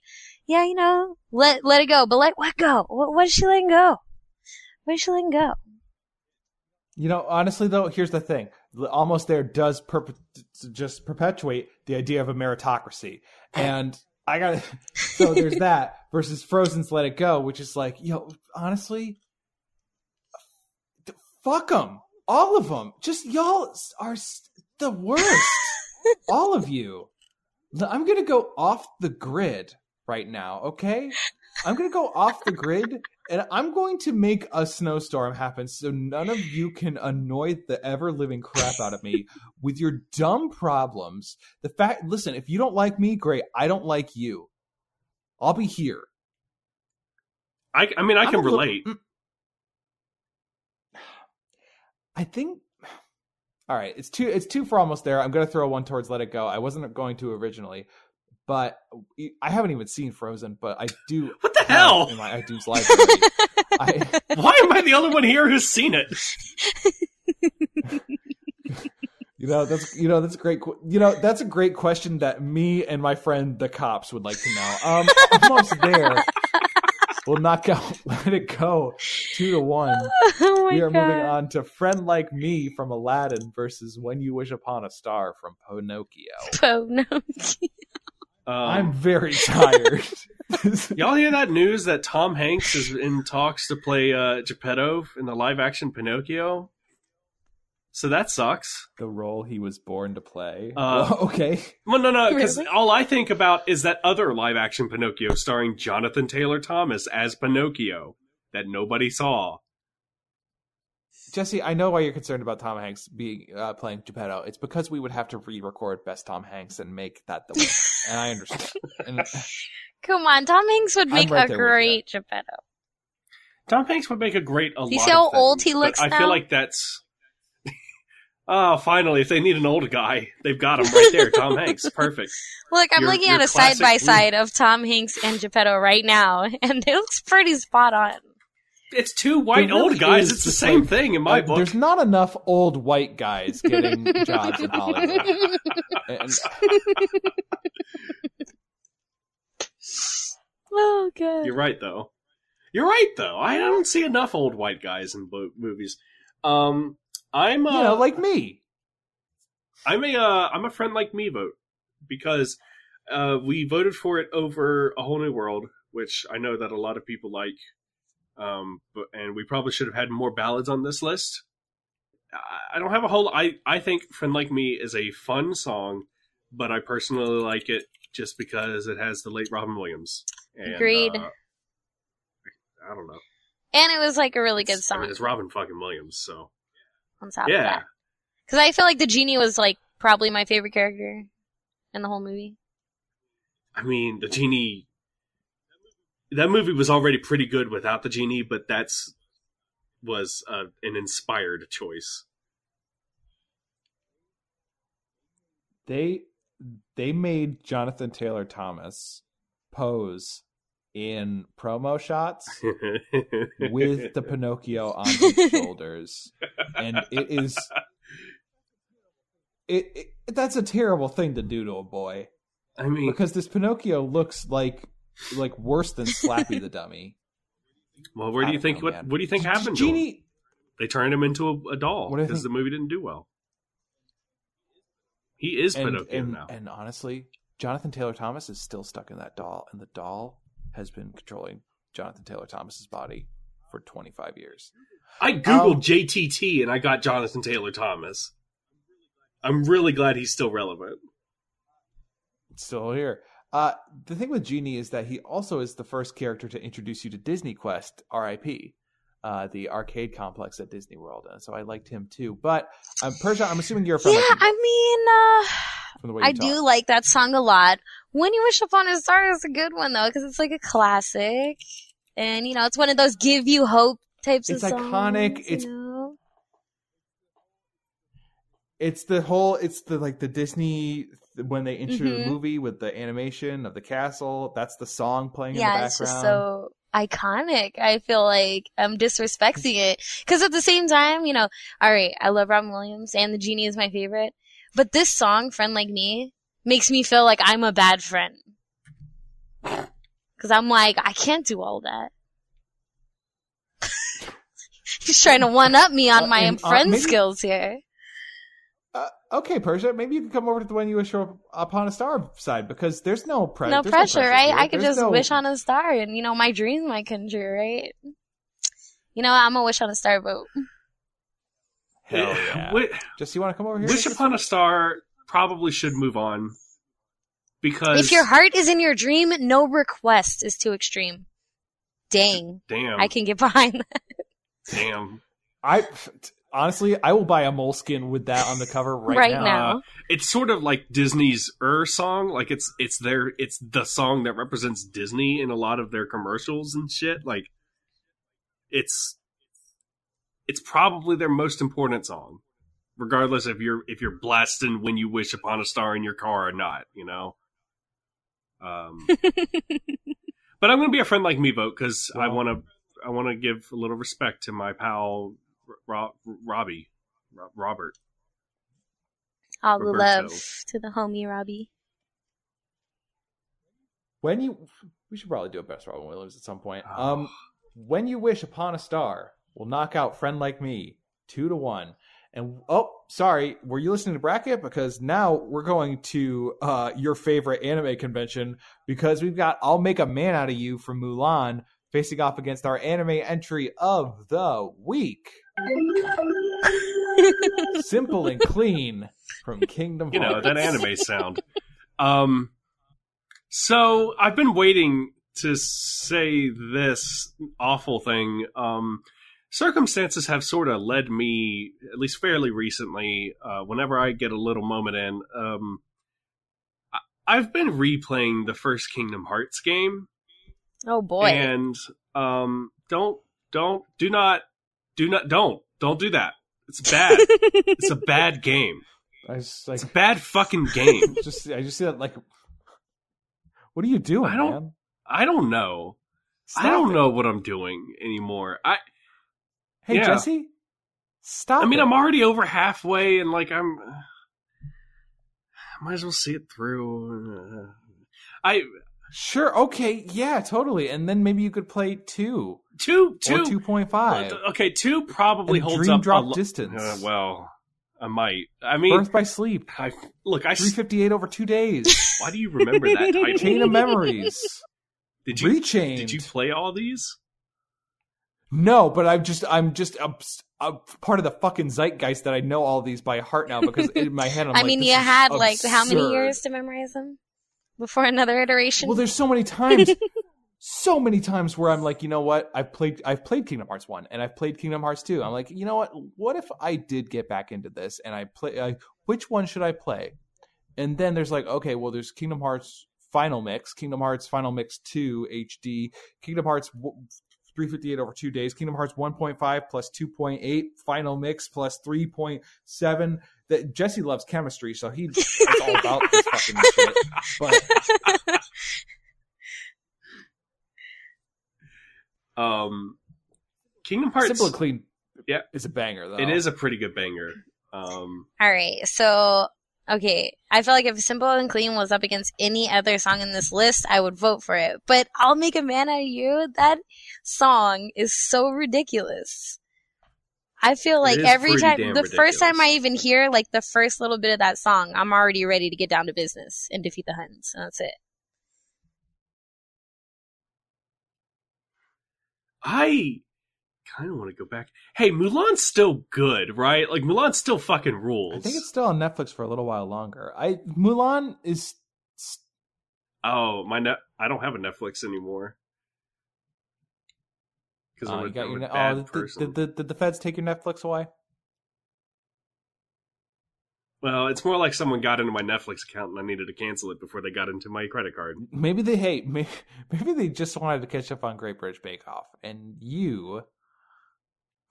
yeah, you know, let let it go, but let what go? What, what is she letting go? What is she letting go? You know, honestly though, here's the thing: almost there does perp- just perpetuate the idea of a meritocracy, and I got so there's that versus Frozen's Let It Go, which is like, yo, honestly, fuck them, all of them. Just y'all are the worst, all of you. I'm gonna go off the grid right now, okay? I'm gonna go off the grid and I'm going to make a snowstorm happen so none of you can annoy the ever living crap out of me with your dumb problems. The fact, listen, if you don't like me, great. I don't like you. I'll be here. I, I mean, I I'm can relate. little- relate. Mm. I think. All right, it's two. It's two for almost there. I'm gonna throw one towards Let It Go. I wasn't going to originally, but I haven't even seen Frozen, but I do. What the hell? in my iTunes library? I, Why am I the only one here who's seen it? You know that's you know that's a great you know that's a great question that me and my friend the cops would like to know. Um, almost there. We'll knock out. Let it go. Two to one. oh my we are god! moving on to "Friend Like Me" from Aladdin versus "When You Wish Upon a Star" from Pinocchio. No! Um, I'm very tired. y'all hear that news that Tom Hanks is in talks to play uh, Geppetto in the live action Pinocchio? So that sucks. the role he was born to play. Uh, Well, okay. Well, no, no, because Really? all I think about is that other live action Pinocchio starring Jonathan Taylor Thomas as Pinocchio that nobody saw. Jesse, I know why you're concerned about Tom Hanks being uh, playing Geppetto. It's because we would have to re-record Best Tom Hanks and make that the winner, and I understand. And Come on, Tom Hanks would make right a there with you. great Geppetto. Tom Hanks would make a great. A You lot see how of old things, he looks I now? feel like that's. Oh, finally! If they need an old guy, they've got him right there. Tom Hanks, perfect. Look, I'm Your- looking at a side by side of Tom Hanks and Geppetto right now, and it looks pretty spot on. It's two white really old guys. is It's the just same thing in my uh, book. there's not enough old white guys getting jobs in Hollywood. And oh god. You're right, though. You're right, though. I don't see enough old white guys in bo- movies. Um, I'm uh, you know, like me. I'm a uh, I'm a friend like me vote because uh, we voted for it over a whole new world, which I know that a lot of people like. Um, but and we probably should have had more ballads on this list. I- I don't have a whole. I I think "Friend Like Me" is a fun song, but I personally like it just because it has the late Robin Williams. And, Agreed. uh, I don't know. And it was like a really good It's- I song mean, it's Robin fucking Williams, so on top of yeah. that. Because I feel like the genie was like probably my favorite character in the whole movie. I mean, the genie. That movie was already pretty good without the genie, but that's was uh, an inspired choice. They they made Jonathan Taylor Thomas pose in promo shots with the Pinocchio on his shoulders, and it is it, it that's a terrible thing to do to a boy I mean, because this Pinocchio looks like like worse than Slappy the dummy. well, where do you think know, what man. what do you think happened? to him? Genie, They turned him into a, a doll What do you because the movie didn't do well. He is and, Pinocchio and, now. and honestly, Jonathan Taylor Thomas is still stuck in that doll, and the doll has been controlling Jonathan Taylor Thomas's body for 25 years. I googled um, JTT and I got Jonathan Taylor Thomas. I'm really glad he's still relevant. Still here. Uh, the thing with Genie is that he also is the first character to introduce you to Disney Quest, RIP, uh, the arcade complex at Disney World, and so I liked him too. But um, Persia, I'm assuming you're a fan Yeah, him I mean, uh, from the way you I talk. do like that song a lot. When You Wish Upon a Star is a good one though, because it's like a classic, and you know, it's one of those give you hope types It's of songs. iconic, it's- know? It's the whole. It's the like the Disney when they intro Mhm. the movie with the animation of the castle. That's the song playing in the background. yeah, it's just so iconic. I feel like I'm disrespecting it because at the same time, you know, all right, I love Robin Williams and the genie is my favorite, but this song, "Friend Like Me," makes me feel like I'm a bad friend because I'm like I can't do all that. He's trying to one up me on Uh, my and, uh, friend maybe- skills here. Okay, Persia, maybe you can come over to the when you wish upon a star side because there's no, pre- no there's pressure, right? here. I could There's just no- wish on a star, and you know, my dreams might come true, right? You know, I'm a wish on a star boat. Hell yeah! Wi- Just you want to come over here? Wish Upon a Star probably should move on because If your heart is in your dream, no request is too extreme. Dang, damn, I can get behind that. damn, I honestly, I will buy a moleskin with that on the cover right, Right now. now. it's sort of like Disney's "Er" song. Like it's it's their it's the song that represents Disney in a lot of their commercials and shit. Like it's it's probably their most important song, regardless if you're if you're blasting "When You Wish Upon a Star" in your car or not. You know. Um, but I'm going to be a friend like me vote because I want to I want to give a little respect to my pal Ro- Robbie Ro- Robert. All the Roberto. love to the homie Robbie. When you, we should probably do a best Robin Williams at some point. Oh. Um, when you wish upon a star, will knock out friend like me two to one. And oh, sorry, were you listening to bracket? Because now we're going to uh, your favorite anime convention because we've got "I'll Make a Man Out of You" from Mulan facing off against our anime entry of the week. Simple and clean from Kingdom you know Hearts. that anime sound. Um, so I've been waiting to say this awful thing. Um, circumstances have sort of led me, at least fairly recently, uh, whenever I get a little moment in. Um, I- I've been replaying the first Kingdom Hearts game, Oh boy. and um, don't, don't, do not, do not, don't, don't do that. It's bad. it's a bad game. I just like It's a bad fucking game. just I just see that like what are you doing, I don't- man? I don't know. Stop I don't it. know what I'm doing anymore. I Hey Yeah. Jesse, stop. I mean it. I'm already over halfway and like I'm might as well see it through. I sure. Okay, yeah, totally. And then maybe you could play two, two or two two point five. okay, two probably And holds Dream up Drop a lo- Distance. Uh, well, I might. I mean, Birth by Sleep, I look, I three s- over two days. why do you remember that title? Chain of Memories, Did you Rechained. did you play all these? No, but I'm just I'm just a, a part of the fucking zeitgeist that I know all these by heart now because in my head I'm I like, mean, you is had like how many years to memorize them before another iteration? Well, there's so many times, so many times where I'm like, you know what? I've played, I've played Kingdom Hearts one, and I've played Kingdom Hearts two. I'm like, you know what? What if I did get back into this and I play? Which one should I play? And then there's like, okay, well, there's Kingdom Hearts Final Mix, Kingdom Hearts Final Mix two HD, Kingdom Hearts. 358 over two days. Kingdom Hearts 1.5 plus 2.8. Final Mix plus 3.7. That Jesse loves chemistry, so he's all about this fucking shit. But Um, Kingdom Hearts. Simple and Clean Yeah. is a banger, though. It is a pretty good banger. Um, All right, so okay, I feel like if Simple and Clean was up against any other song in this list, I would vote for it. But I'll make a man out of you. That song is so ridiculous. I feel like every time, damn the first time. I even hear like the first little bit of that song, I'm already ready to get down to business and defeat the Huns. And that's it. I kind of want to go back. Hey, Mulan's still good, right? Like Mulan still fucking rules. I think it's still on Netflix for a little while longer. I Mulan is Oh, my net. I don't have a Netflix anymore. Because uh, I'm, a- you got I'm your a ne- bad oh, did, person. did, did, did the feds take your Netflix away? Well, it's more like someone got into my Netflix account and I needed to cancel it before they got into my credit card. Maybe they hate. Maybe, maybe they just wanted to catch up on Great British Bake Off, and you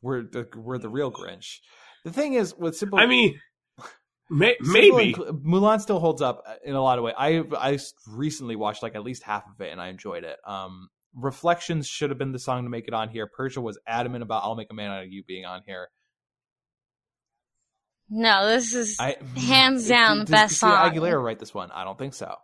were the were the real Grinch. The thing is, with simple, I mean, may- maybe. and Mulan still holds up in a lot of ways. I I recently watched like at least half of it and I enjoyed it. Um, Reflections should have been the song to make it on here. Persia was adamant about "I'll Make a Man Out of You" being on here. No, this is I Hands down, did best Christina song. Aguilera write this one? I don't think so.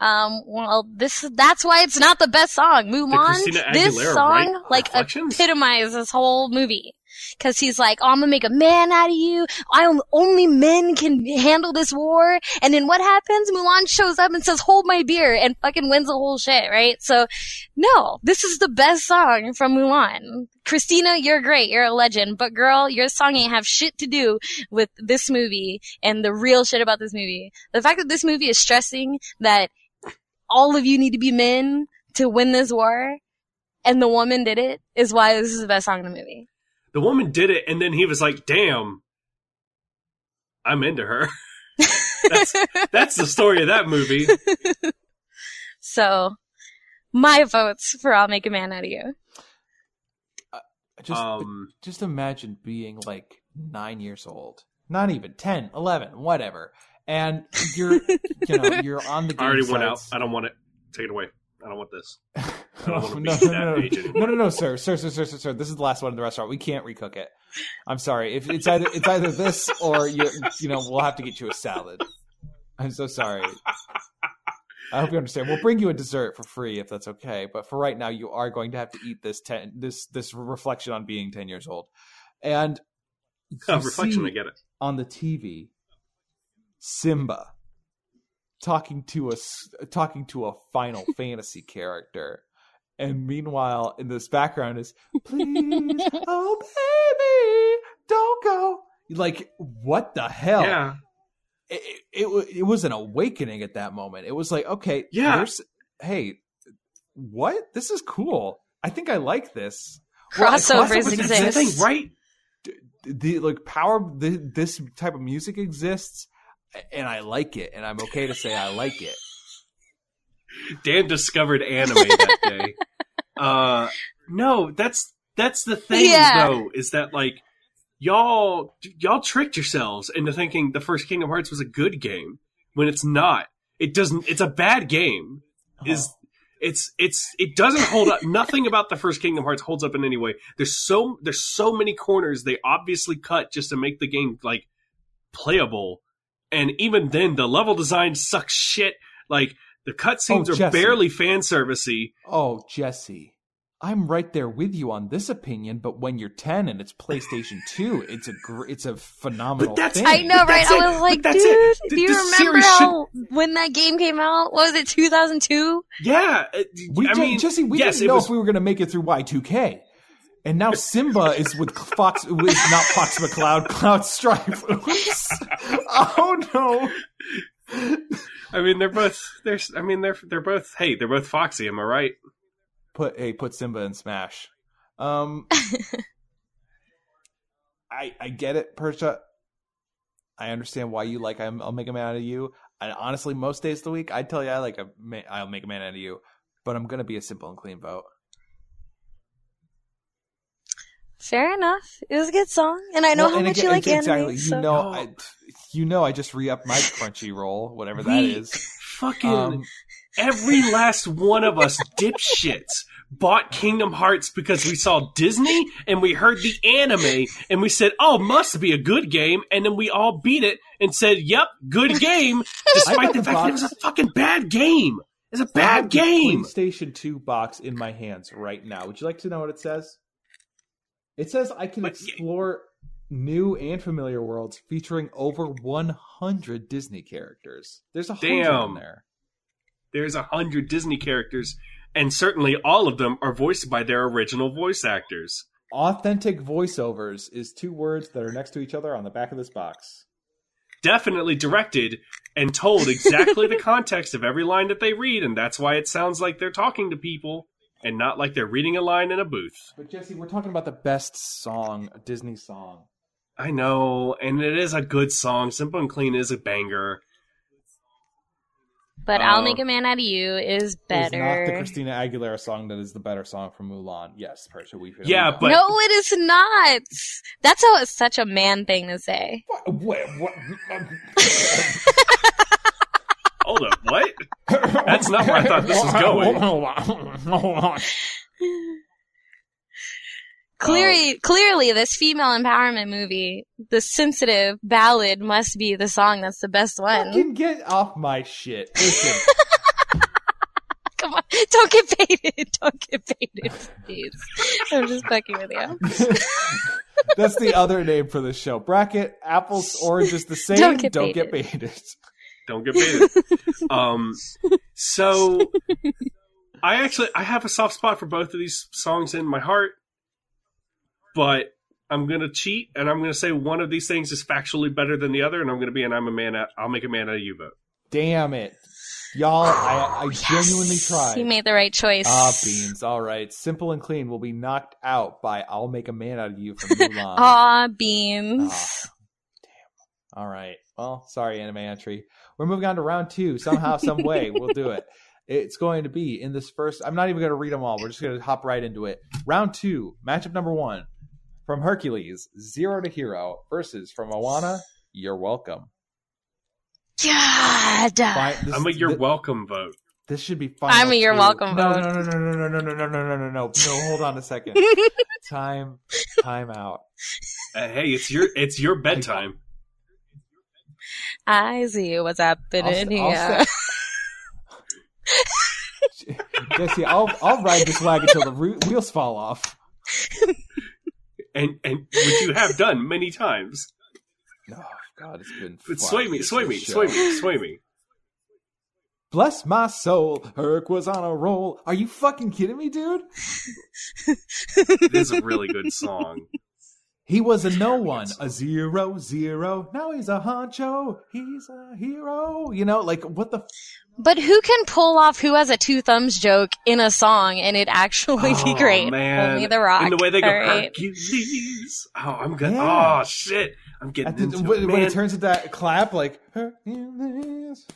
Um, well, this that's why it's not the best song. Mulan, Christina this song like epitomizes this whole movie. Cause he's like, oh, I'm gonna make a man out of you. I only men can handle this war. And then what happens? Mulan shows up and says, hold my beer and fucking wins the whole shit, right? So, no, this is the best song from Mulan. Christina, you're great. You're a legend. But girl, your song ain't have shit to do with this movie and the real shit about this movie. The fact that this movie is stressing that all of you need to be men to win this war, and the woman did it, is why this is the best song in the movie. The woman did it, and then he was like, "Damn, I'm into her." that's that's the story of that movie. so, my votes for I'll Make a Man Out of You. Just um, just imagine being like nine years old, not even 10, 11, whatever, and you're you know you're on the. Game I already went out. I don't want it. Take it away. I don't want this. no, don't wanna no, be no, that no, age no, anymore. no, no, no, sir, sir, sir, sir, sir, sir. This is the last one in the restaurant. We can't recook it. I'm sorry. If it's either it's either this or you, you know, we'll have to get you a salad. I'm so sorry. I hope you understand. We'll bring you a dessert for free if that's okay. But for right now, you are going to have to eat this ten this this reflection on being ten years old, and Uh, reflection. I get it. on the TV Simba talking to us talking to a Final Fantasy character. And meanwhile, in this background is please, oh baby, don't go. Like, what the hell? Yeah. It, it, it, was an awakening at that moment. It was like, okay, Yeah. there's, hey, what? This is cool. I think I like this. Well, Crossovers That's the thing, right? the like power the, this type of music exists and i like it and i'm okay to say i like it Dan discovered anime that day. Uh, no, that's that's the thing Yeah. though, is that like y'all y'all tricked yourselves into thinking the first Kingdom Hearts was a good game when it's not. It doesn't. It's a bad game. Is it's it's it doesn't hold up. Nothing about the first Kingdom Hearts holds up in any way. There's so there's so many corners they obviously cut just to make the game like playable, and even then the level design sucks shit. Like the cutscenes Oh, are Jesse. barely fan servicey. oh jesse I'm right there with you on this opinion, but when you're 10 and it's PlayStation 2, it's a gr- it's a phenomenal But that's- thing. I know, But right? that's. I was like, dude, that's it. do you the remember series how when that game came out? What was it 2002? Yeah, uh, We I mean, Jesse, we yes, didn't know was if we were going to make it through Y2K. And now Simba is with Fox, is not Fox McCloud, Cloud Strife. Oops. Oh no. I mean, they're both. They're. I mean, they're. They're both. Hey, they're both Foxy. Am I right? Put hey, put Simba in Smash. Um, I I get it, Persia. I understand why you like I'm, I'll make a man out of you. And honestly, most days of the week, I'd tell you I like a ma- I'll make a man out of you. But I'm gonna be a simple and clean vote. Fair enough. It was a good song, and I know Well, how much again- you like exactly. anime. You so- know, No. I, you know, I just re up my Crunchyroll, whatever that We- is. Fucking Um, every last one of us dipshits bought Kingdom Hearts because we saw Disney and we heard the anime and we said, "Oh, must be a good game," and then we all beat it and said, "Yep, good game," despite the the fact that it was a fucking bad game. It's a I have bad the game. PlayStation 2 box in my hands right now. Would you like to know what it says? It says I can But- explore new and familiar worlds featuring over 100 Disney characters. There's a hundred Damn. in there. There's a hundred Disney characters, and certainly all of them are voiced by their original voice actors. Authentic voiceovers is two words that are next to each other on the back of this box. definitely directed and told exactly the context of every line that they read, and that's why it sounds like they're talking to people and not like they're reading a line in a booth. But Jesse, we're talking about the best song, a Disney song. I know, and it is a good song. Simple and Clean is a banger. but I'll uh, make a man out of you is It is better. not the Christina Aguilera song that is the better song from Mulan. Yes, Persia, we feel Yeah, we but- no, it is not. That's how it's such a man thing to say. What? what, what Hold up, what? That's not where I thought this was going. Clearly, clearly, this female empowerment movie, the sensitive ballad, must be the song that's the best one. Fucking get off my shit. Listen, Come on, don't get baited. Don't get baited, please. I'm just fucking with you. that's the other name for the show. Bracket, apples, oranges, the same. Don't get get baited. baited. Don't get baited. um, so I actually I have a soft spot for both of these songs in my heart, but I'm gonna cheat and I'm gonna say one of these things is factually better than the other, and I'm gonna be an I'm a man. Out, I'll make a man out of you vote. Damn it. Y'all, I, I genuinely tried. You made the right choice. Ah, beans. All right. Simple and clean will be knocked out by I'll make a man out of you from Mulan. Aw, beans. Ah, damn. All right. Well, sorry, anime entry. We're moving on to round two. Somehow, some way, we'll do it. It's going to be in this first. I'm not even going to read them all. We're just going to hop right into it. Round two, matchup number one from Hercules, Zero to Hero versus from Moana. You're welcome. God. Fine, this, I'm a you're thi- welcome vote. This should be final. I'm a you're two. welcome No, vote. no, no, no, no, no, no, no, no, no, no, no, no. No, hold on a second. time, time out. Uh, hey, it's your it's your bedtime. I see what's happening I'll here. st- Jesse, I'll I'll ride this wagon until the re- wheels fall off. and and which you have done many times. Oh God, it's been. But fun, sway me, this sway me, show. sway me, sway me. Bless my soul, Herc was on a roll. Are you fucking kidding me, dude? It is a really good song. He was a no one, a zero, zero. Now he's a honcho. He's a hero. You know, like what the But who can pull off who has a two thumbs joke in a song and it actually be Oh, great? man. Only the rock. And the way they go, all right? Hercules. Oh, I'm good. Yeah. Oh shit, I'm getting At the- into when, it, when it turns into that clap, like Hercules,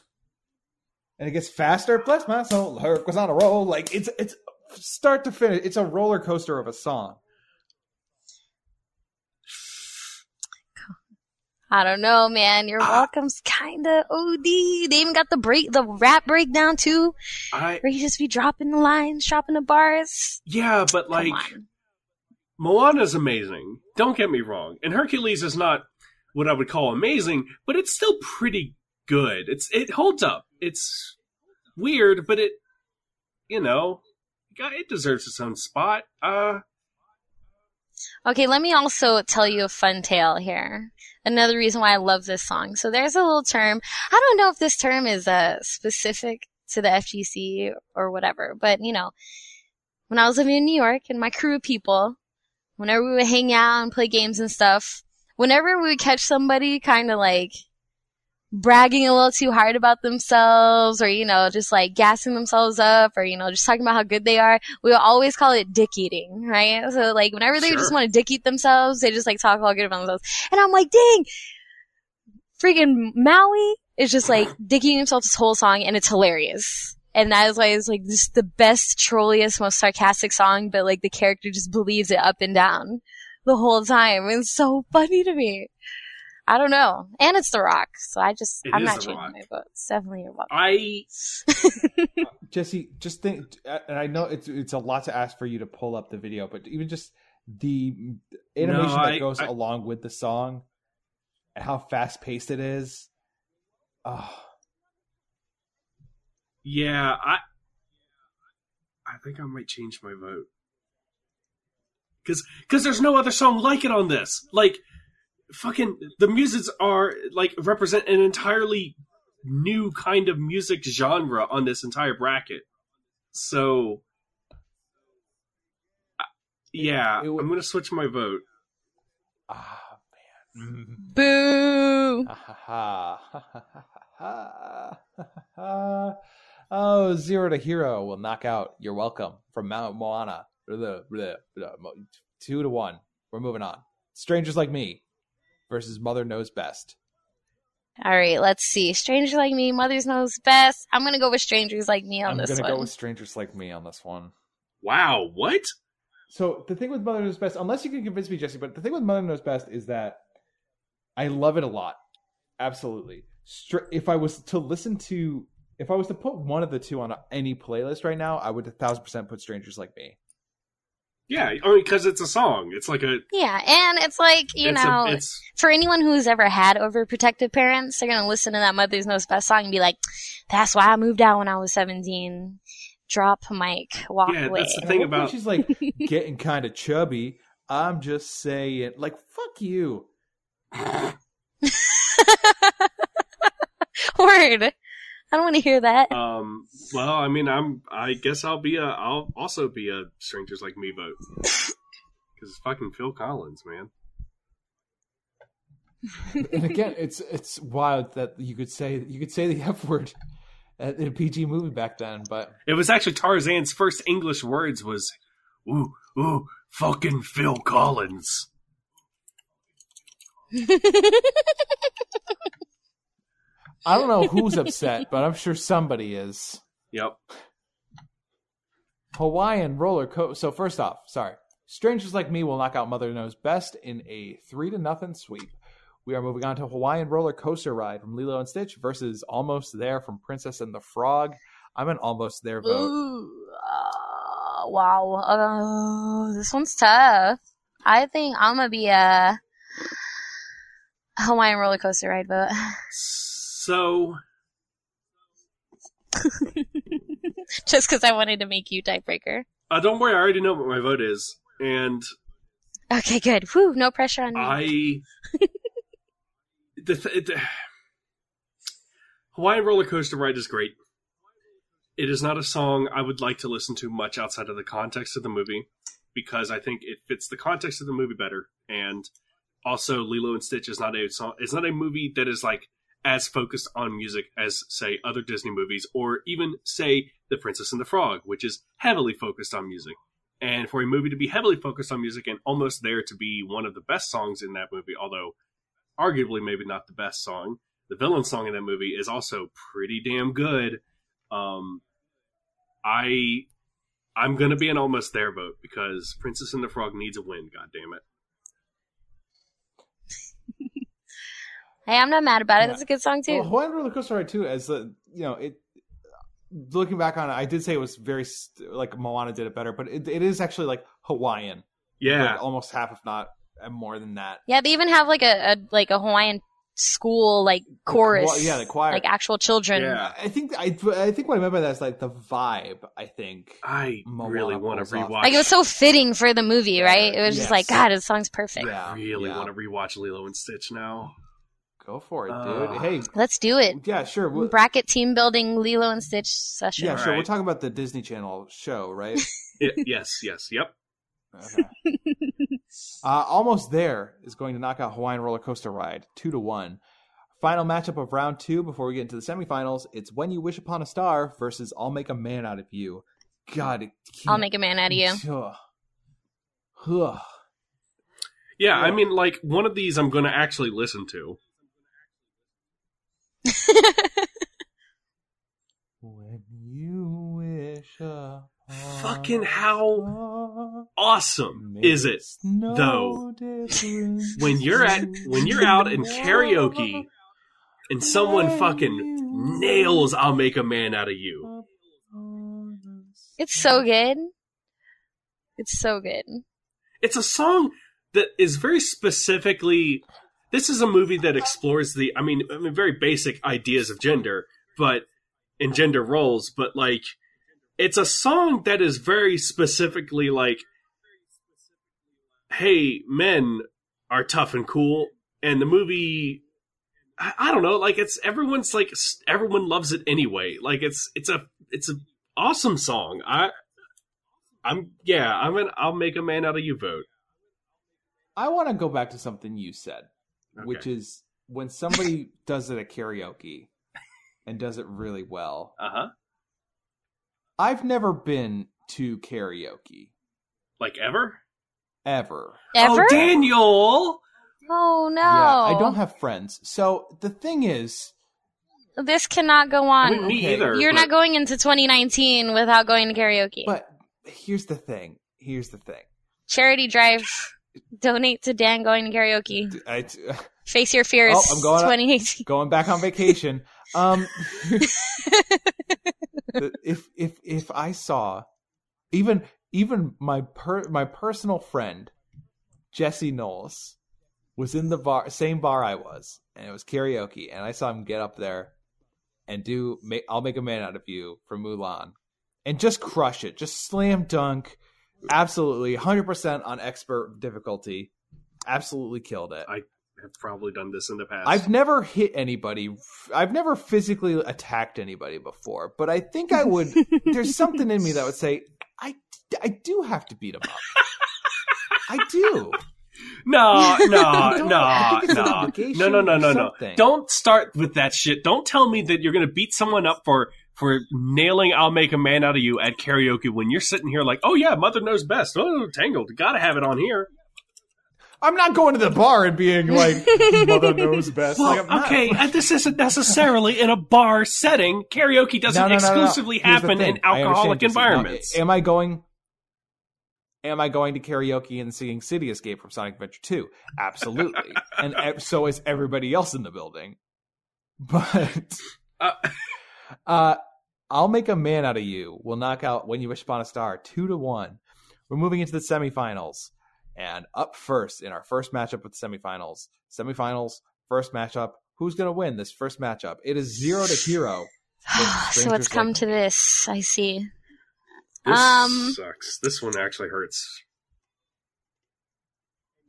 and it gets faster. Bless my soul, Herc was on a roll. Like it's it's start to finish. It's a roller coaster of a song. I don't know, man. Your Ah. welcome's kinda OD. They even got the break, the rap breakdown too, I where you just be dropping the lines, dropping the bars. yeah, but like. Moana's amazing. Don't get me wrong, and Hercules is not what I would call amazing, but it's still pretty good. It's it holds up. It's weird, but it you know it deserves its own spot. Uh, Okay, let me also tell you a fun tale here. Another reason why I love this song. So there's a little term. I don't know if this term is uh, specific to the FGC or whatever, but you know, when I was living in New York and my crew of people, whenever we would hang out and play games and stuff, whenever we would catch somebody kind of like bragging a little too hard about themselves or, you know, just like gassing themselves up or, you know, just talking about how good they are, we always call it dick eating, right? So like whenever they Sure. just want to dick eat themselves, they just like talk all good about themselves. And I'm like, dang, freaking Maui is just like dick eating himself this whole song and it's hilarious. And that is why it's like just the best, trolliest, most sarcastic song, but like the character just believes it up and down the whole time. It's so funny to me. I don't know. And it's The Rock, so I just, It I'm not changing Rock. my vote. It's definitely a rock. I Jesse, just think, uh, and I know it's it's a lot to ask for you to pull up the video, but even just the animation No, that goes I- along with the song and how fast paced it is. Oh, yeah, I I think I might change my vote. Cuz cuz there's no other song like it on this. Like fucking the muses are like represent an entirely new kind of music genre on this entire bracket. So I- yeah, It- it, I'm going to switch my vote. ah, man. Boo! Ha, ha, ha. Ha, ha, ha, ha, ha. oh, zero to hero will knock out. You're welcome from Mount Moana. Blah, blah, blah. Mo- Two to one. We're moving on. Strangers like me versus Mother Knows Best. Alright, let's see. Strangers Like Me, Mother's Knows Best. I'm gonna go with Strangers Like Me on I'm this one. I'm gonna go with Strangers Like Me on this one. Wow, what? So the thing with Mother Knows Best, unless you can convince me, Jesse, but the thing with Mother Knows Best is that I love it a lot. Absolutely. Str- if I was to listen to, if I was to put one of the two on any playlist right now, I would a thousand percent put Strangers Like Me. Yeah, I mean cuz it's a song. It's like a yeah, and it's like, you it's know, a, it's for anyone who's ever had overprotective parents, they're gonna listen to that Mother's Knows Best song and be like, that's why I moved out when I was 17. Drop mic, walk Yeah, away. that's the thing at one point about- she's like getting kind of chubby. I'm just saying, like, fuck you. Word. I don't want to hear that. Um. Well, I mean, I'm. I guess I'll be a. I'll also be a strangers like me vote because it's fucking Phil Collins, man. and again, it's it's wild that you could say you could say the f word in a PG movie back then, but It was actually Tarzan's first English words was, "Ooh, ooh, fucking Phil Collins." I don't know who's upset, but I'm sure somebody is. Yep. Hawaiian roller coaster. So first off, sorry, strangers like me will knock out Mother Knows Best in a three to nothing sweep. We are moving on to Hawaiian roller coaster ride from Lilo and Stitch versus Almost There from Princess and the Frog. I'm an Almost There vote. Ooh, uh, wow. Uh, this one's tough. I think I'm gonna be a Hawaiian roller coaster ride vote. So Just because I wanted to make you tiebreaker. uh, don't worry, I already know what my vote is, and Okay, good. Whew, no pressure on me. I. the, th- the Hawaiian roller coaster ride is great. It is not a song I would like to listen to much outside of the context of the movie because I think it fits the context of the movie better. And also, Lilo and Stitch is not a song. It's not a movie that is like as focused on music as say other Disney movies, or even say The Princess and the Frog, which is heavily focused on music. And for a movie to be heavily focused on music and almost there to be one of the best songs in that movie, although arguably maybe not the best song, the villain song in that movie is also pretty damn good. Um, I I'm gonna be an almost there vote because Princess and the Frog needs a win. God damn it! Hey, I'm not mad about it. Yeah. That's a good song too. Well, Hawaiian roller coaster ride too, as the you know it. Looking back on it, I did say it was very st- like Moana did it better, but it, it is actually like Hawaiian, Yeah, like almost half, if not uh, more than that. yeah, they even have like a, a like a Hawaiian school like chorus. Well, yeah, the choir. like actual children. Yeah. I think I I think what I meant by that is like the vibe. I think. I Moana really want to pulls off. rewatch. Like it was so fitting for the movie, right? It was just like, God, this song's perfect. Yeah, I really yeah. want to rewatch Lilo and Stitch now. Go for it, dude. Uh, hey, Let's do it. yeah, sure. We'll, Bracket team building Lilo and Stitch session. yeah, sure. We're talking about the Disney Channel show, right? I- yes, yes, yep. Okay. uh, almost there is going to knock out Hawaiian Roller Coaster Ride two to one. Final matchup of round two before we get into the semifinals. It's When You Wish Upon a Star versus I'll Make a Man Out of You. God, it I'll make a man out of you. Ugh. Ugh. Yeah, I mean, like one of these I'm going to actually listen to. When you wish upon Fucking how Awesome is it though, when you're at when you're out in karaoke and someone fucking nails "I'll make a man out of you"? It's so good. It's so good. It's a song that is very specifically. This is a movie that explores the. I mean, I mean, very basic ideas of gender, but and gender roles, but like, it's a song that is very specifically like, "Hey, men are tough and cool," and the movie. I, I don't know, like it's everyone's like everyone loves it anyway. Like it's it's a it's a awesome song. I I'm yeah, I'm an I'll make a man out of you vote. I want to go back to something you said, Okay. which is when somebody does it at karaoke and does it really well. Uh-huh. I've never been to karaoke Like ever? ever. Ever? Oh, Daniel. Oh no! Yeah, I don't have friends. So the thing is, This cannot go on. me okay. either. You're but- not going into 2019 without going to karaoke. but here's the thing. Here's the thing. Charity drive. Donate to Dan going to karaoke. I, Face your fears. Oh, I'm going up. 2018. going back on vacation. Um, if if if I saw even even my per, my personal friend Jesse Knowles was in the bar same bar I was and it was karaoke and I saw him get up there and do I'll make a man out of you for Mulan and just crush it just slam dunk absolutely 100% on expert difficulty absolutely killed it I have probably done this in the past. I've never hit anybody. I've never physically attacked anybody before, but I think I would. there's something in me that would say, I, I do have to beat him up. I do. no, no, don't- no, think it's an no, no, no, no, no, no. Don't start with that shit. Don't tell me that you're gonna beat someone up for for nailing "I'll make a man out of you" at karaoke when you're sitting here like, "Oh yeah, mother knows best." Oh, Tangled, gotta have it on here. I'm not going to the bar and being like, mother knows best. Well, Like, not- okay, and this isn't necessarily in a bar setting. Karaoke doesn't No, no, no, no, no. exclusively happen in alcoholic Jesse. Now, environments. am I going? Am I going to karaoke and singing City Escape from Sonic Adventure 2? Absolutely. and so is everybody else in the building. But Uh, uh, I'll make a man out of you. We'll knock out When You Wish Upon a Star two to one. We're moving into the semifinals. And up first in our first matchup with the semifinals. Semifinals, first matchup. Who's going to win this first matchup? It is zero to hero. so it's come Like to this. I see. This Um, sucks. This one actually hurts.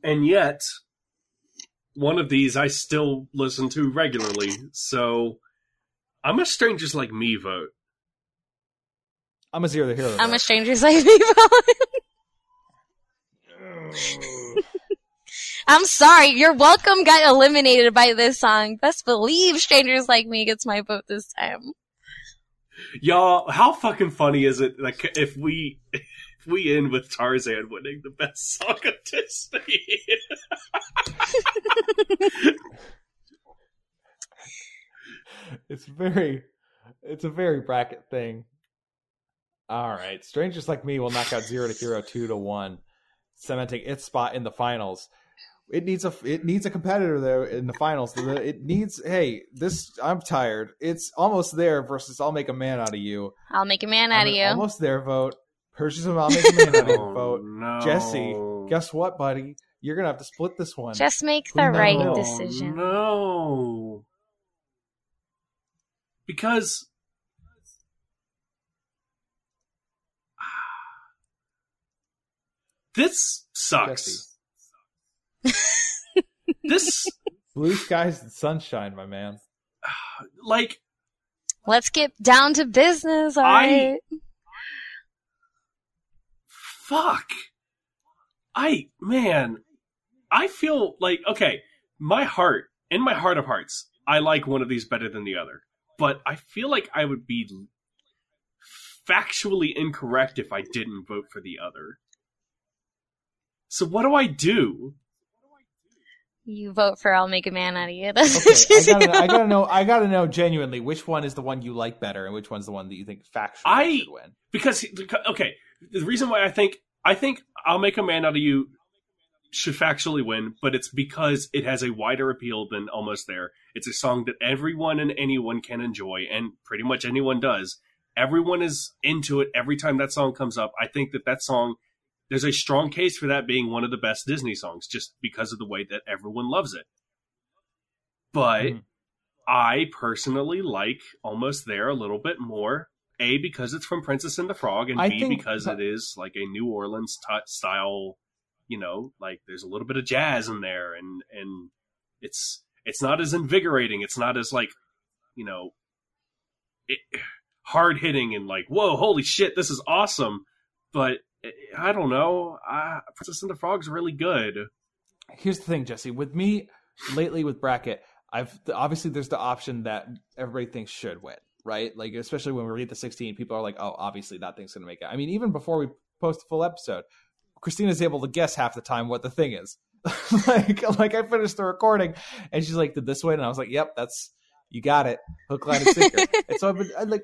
And yet, one of these I still listen to regularly, so I'm a strangers like me vote. I'm a zero to hero. I'm a stranger's like people. I'm sorry. Your welcome got eliminated by this song. Best believe strangers like me gets my vote this time. Y'all, how fucking funny is it like if we if we end with Tarzan winning the best song of Disney? it's very it's a very bracket thing all right strangers like me will knock out zero to hero two to one cementing its spot in the finals it needs a it needs a competitor there in the finals it needs hey this i'm tired it's almost there versus i'll make a man out of you I'll make a man out I'm of you. Almost there vote. Purchase him. I'll make a man out of you oh, vote. no. Jesse, guess what, buddy? You're gonna have to split this one. Just make the No. right Oh, decision. no. Because this sucks. This Blue skies and sunshine, my man. like Let's get down to business, I- alright? fuck. I man, I feel like okay, my heart, in my heart of hearts, I like one of these better than the other. But I feel like I would be factually incorrect if I didn't vote for the other. So what do I do? You vote for I'll make a man out of you. That's Okay, I gotta. I gotta know. I gotta know genuinely which one is the one you like better, and which one's the one that you think factually I- should win. Because okay, the reason why I think I think I'll make a man out of you should factually win, but it's because it has a wider appeal than almost there. It's a song that everyone and anyone can enjoy, and pretty much anyone does. Everyone is into it every time that song comes up. I think that that song, there's a strong case for that being one of the best Disney songs, just because of the way that everyone loves it. But Mhm. I personally like almost there a little bit more. A because it's from Princess and the Frog, and I B because it is like a New Orleans t- style. You know, like there's a little bit of jazz in there, and and it's it's not as invigorating. It's not as like you know, hard hitting and like whoa, holy shit, this is awesome. But I don't know. Uh, Princess and the Frog's really good. Here's the thing, Jesse. With me lately with bracket, I've obviously there's the option that everybody thinks should win, right? Like especially when we read the 16, people are like, "Oh, obviously that thing's going to make it." I mean, even before we post a full episode, Christina's able to guess half the time what the thing is. like, like I finished the recording, and she's like, "Did this win?" And I was like, "Yep, that's you got it, hook, line, and sinker." and so I've been I, like,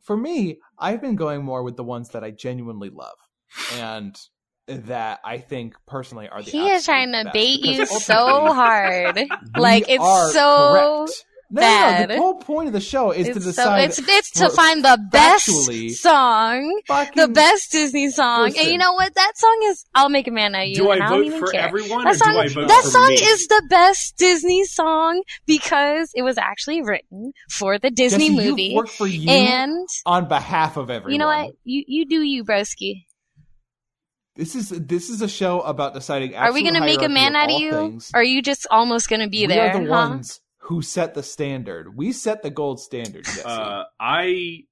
for me, I've been going more with the ones that I genuinely love, and that I think personally are the. He is trying to bait you so hard. Like it's so correct. No, no, no, the whole point of the show is to it's so decide it's it's to find the best factually- song, the best Disney song, and you know what? That song is "I'll Make a Man Out of You." Do and I I don't vote even for care. everyone, That or song, do I vote that for song me? is the best Disney song because it was actually written for the Disney Jesse, movie. You've for you And on behalf of everyone. you know what? You you do you, broski. This is this is a show about deciding. Are we gonna make a man out of you? things. Or are you just almost gonna be we there? are the huh? ones who set the standard. We set the gold standard. Jesse. Uh, I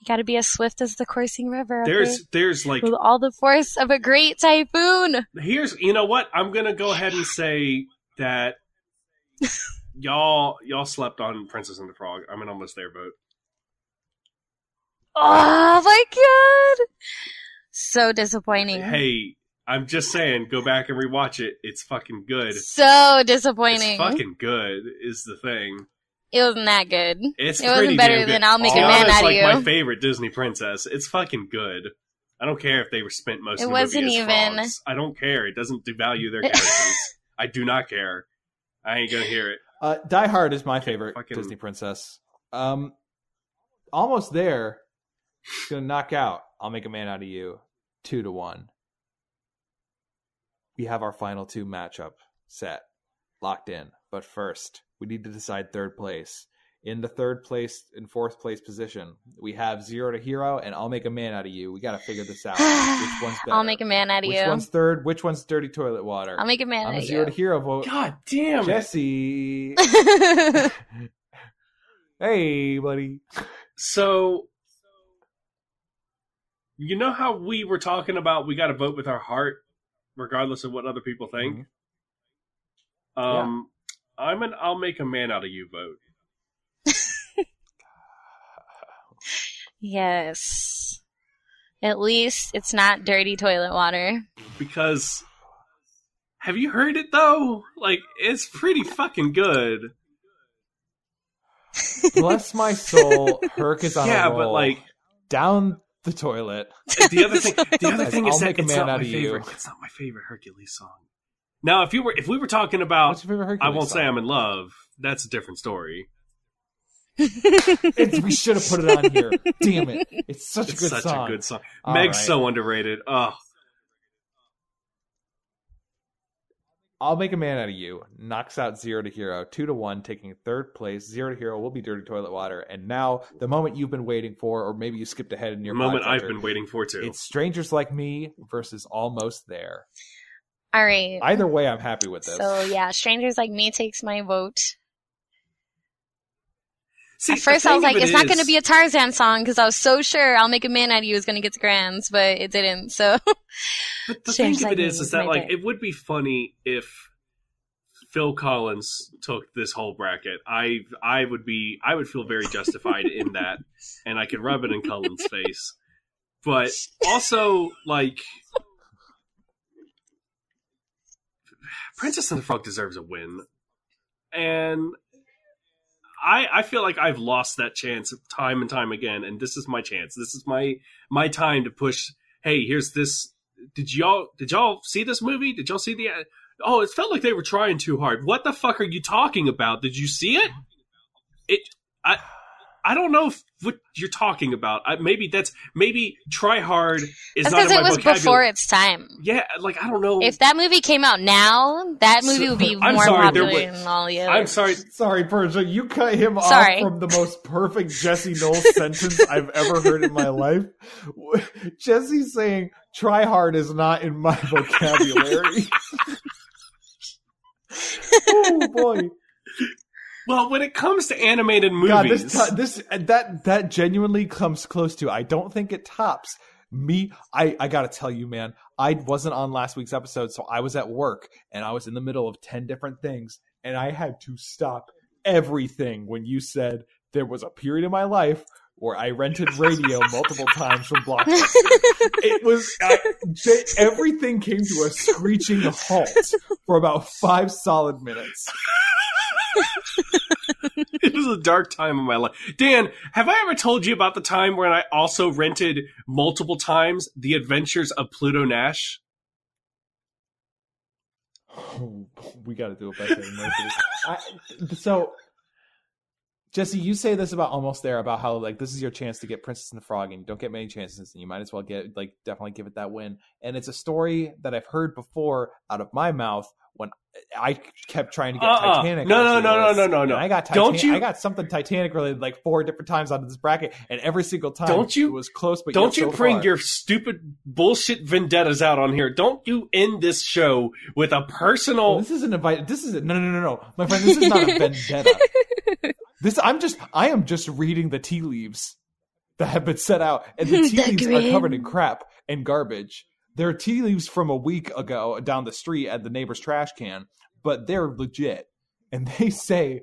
You gotta be as swift as the coursing river. okay? there's there's like with all the force of a great typhoon. here's you know what I'm gonna go ahead and say that y'all y'all slept on Princess and the Frog. I'm an almost there vote. Oh my god! So disappointing. Hey, I'm just saying, go back and rewatch it. It's fucking good. So disappointing. It's fucking good. Is the thing. it wasn't that good. It's It wasn't better good. than I'll Make a Man Out of like You. my favorite Disney princess. It's fucking good. I don't care if they were spent most It of the wasn't movie as even- frogs. I don't care. It doesn't devalue their characters. I do not care. I ain't gonna hear it. Uh, Die Hard is my favorite Fucking- Disney princess. Um, almost there. Gonna knock out. I'll make a man out of you. Two to one. We have our final two matchup set locked in. But first, we need to decide third place. In the third place and fourth place position, we have Zero to Hero and I'll make a man out of you. We got to figure this out. Which one's better? I'll make a man out of Which you. one's third? Which one's Dirty Toilet Water? I'll make a man I'm out a of Zero to. Hero vote. God damn it. Jesse. hey, buddy. So, you know how we were talking about we got to vote with our heart, regardless of what other people think. Mm-hmm. Um, I'm an "I'll make a man out of you" vote. yes. At least it's not dirty toilet water. because have you heard it though? Like it's pretty fucking good. Bless my soul. Herc is on yeah, a roll. but like down the toilet. the other thing, the other thing I'll is that make a it's man not out my of you. favorite. It's not my favorite Hercules song. Now, if you were if we were talking about, What's your favorite I won't song? say I'm in love. That's a different story. It's, we should have put it on here. Damn it! It's such a It's good such song. a good song. All Meg's right. so underrated. Oh, I'll make a man out of you. Knocks out zero to hero, two to one, taking third place. Zero to hero will be dirty toilet water. And now the moment you've been waiting for, or maybe you skipped ahead in the your moment I've been waiting for too. It's strangers like me versus almost there. All right. Either way, I'm happy with this. So yeah, strangers like me takes my vote. See, At first, I was like, it it's not going to be a Tarzan song because I was so sure "I'll Make a Man Out of You" was going to get the grands, but it didn't. So But the thing of it is, is that like pick. it would be funny if Phil Collins took this whole bracket. I I would be I would feel very justified in that, and I could rub it in Cullen's face. But also, like, Princess and the Frog deserves a win, and I I feel like I've lost that chance time and time again, and this is my chance. This is my my time to push. Hey, here's this did y'all did y'all see this movie? Did y'all see the? Oh, it felt like they were trying too hard. What the fuck are you talking about? Did you see it? It I I don't know if, what you're talking about. I, maybe that's maybe try hard is that's not in because my it was vocabulary. before its time. Yeah, like I don't know. If that movie came out now, that movie would be I'm more sorry, popular was- than all the I'm sorry. Sorry, Persia, you cut him Sorry. off from the most perfect Jesse Knowles sentence I've ever heard in my life. Jesse saying "try hard" is not in my vocabulary. oh boy! Well, when it comes to animated movies, God, this this that that genuinely comes close to. I don't think it tops me. I I gotta tell you, man. I wasn't on last week's episode, so I was at work and I was in the middle of ten different things, and I had to stop everything when you said there was a period in my life where I rented radio multiple times from Blockbuster. It was I, j- everything came to a screeching halt for about five solid minutes. it was a dark time in my life. Dan, have I ever told you about the time when I also rented multiple times The Adventures of Pluto Nash? We got to do a better. I, so, Jesse, you say this about almost there about how like this is your chance to get Princess and the Frog, and you don't get many chances, and you might as well get like definitely give it that win. And it's a story that I've heard before out of my mouth when I kept trying to get Uh-uh. Titanic. No, no, no, no, no, no, no. I got Don't you- I got something Titanic related like four different times out of this bracket, and every single time Don't you- it was close. But Don't you so bring far. your stupid bullshit vendettas out on here. Don't you end this show with a personal. this isn't invited. This is no, no, no, no, my friend. This is not a vendetta. This I'm just. I am just reading the tea leaves that have been set out, and the tea The leaves are covered in crap and garbage. They're tea leaves from a week ago down the street at the neighbor's trash can, but they're legit. And they say,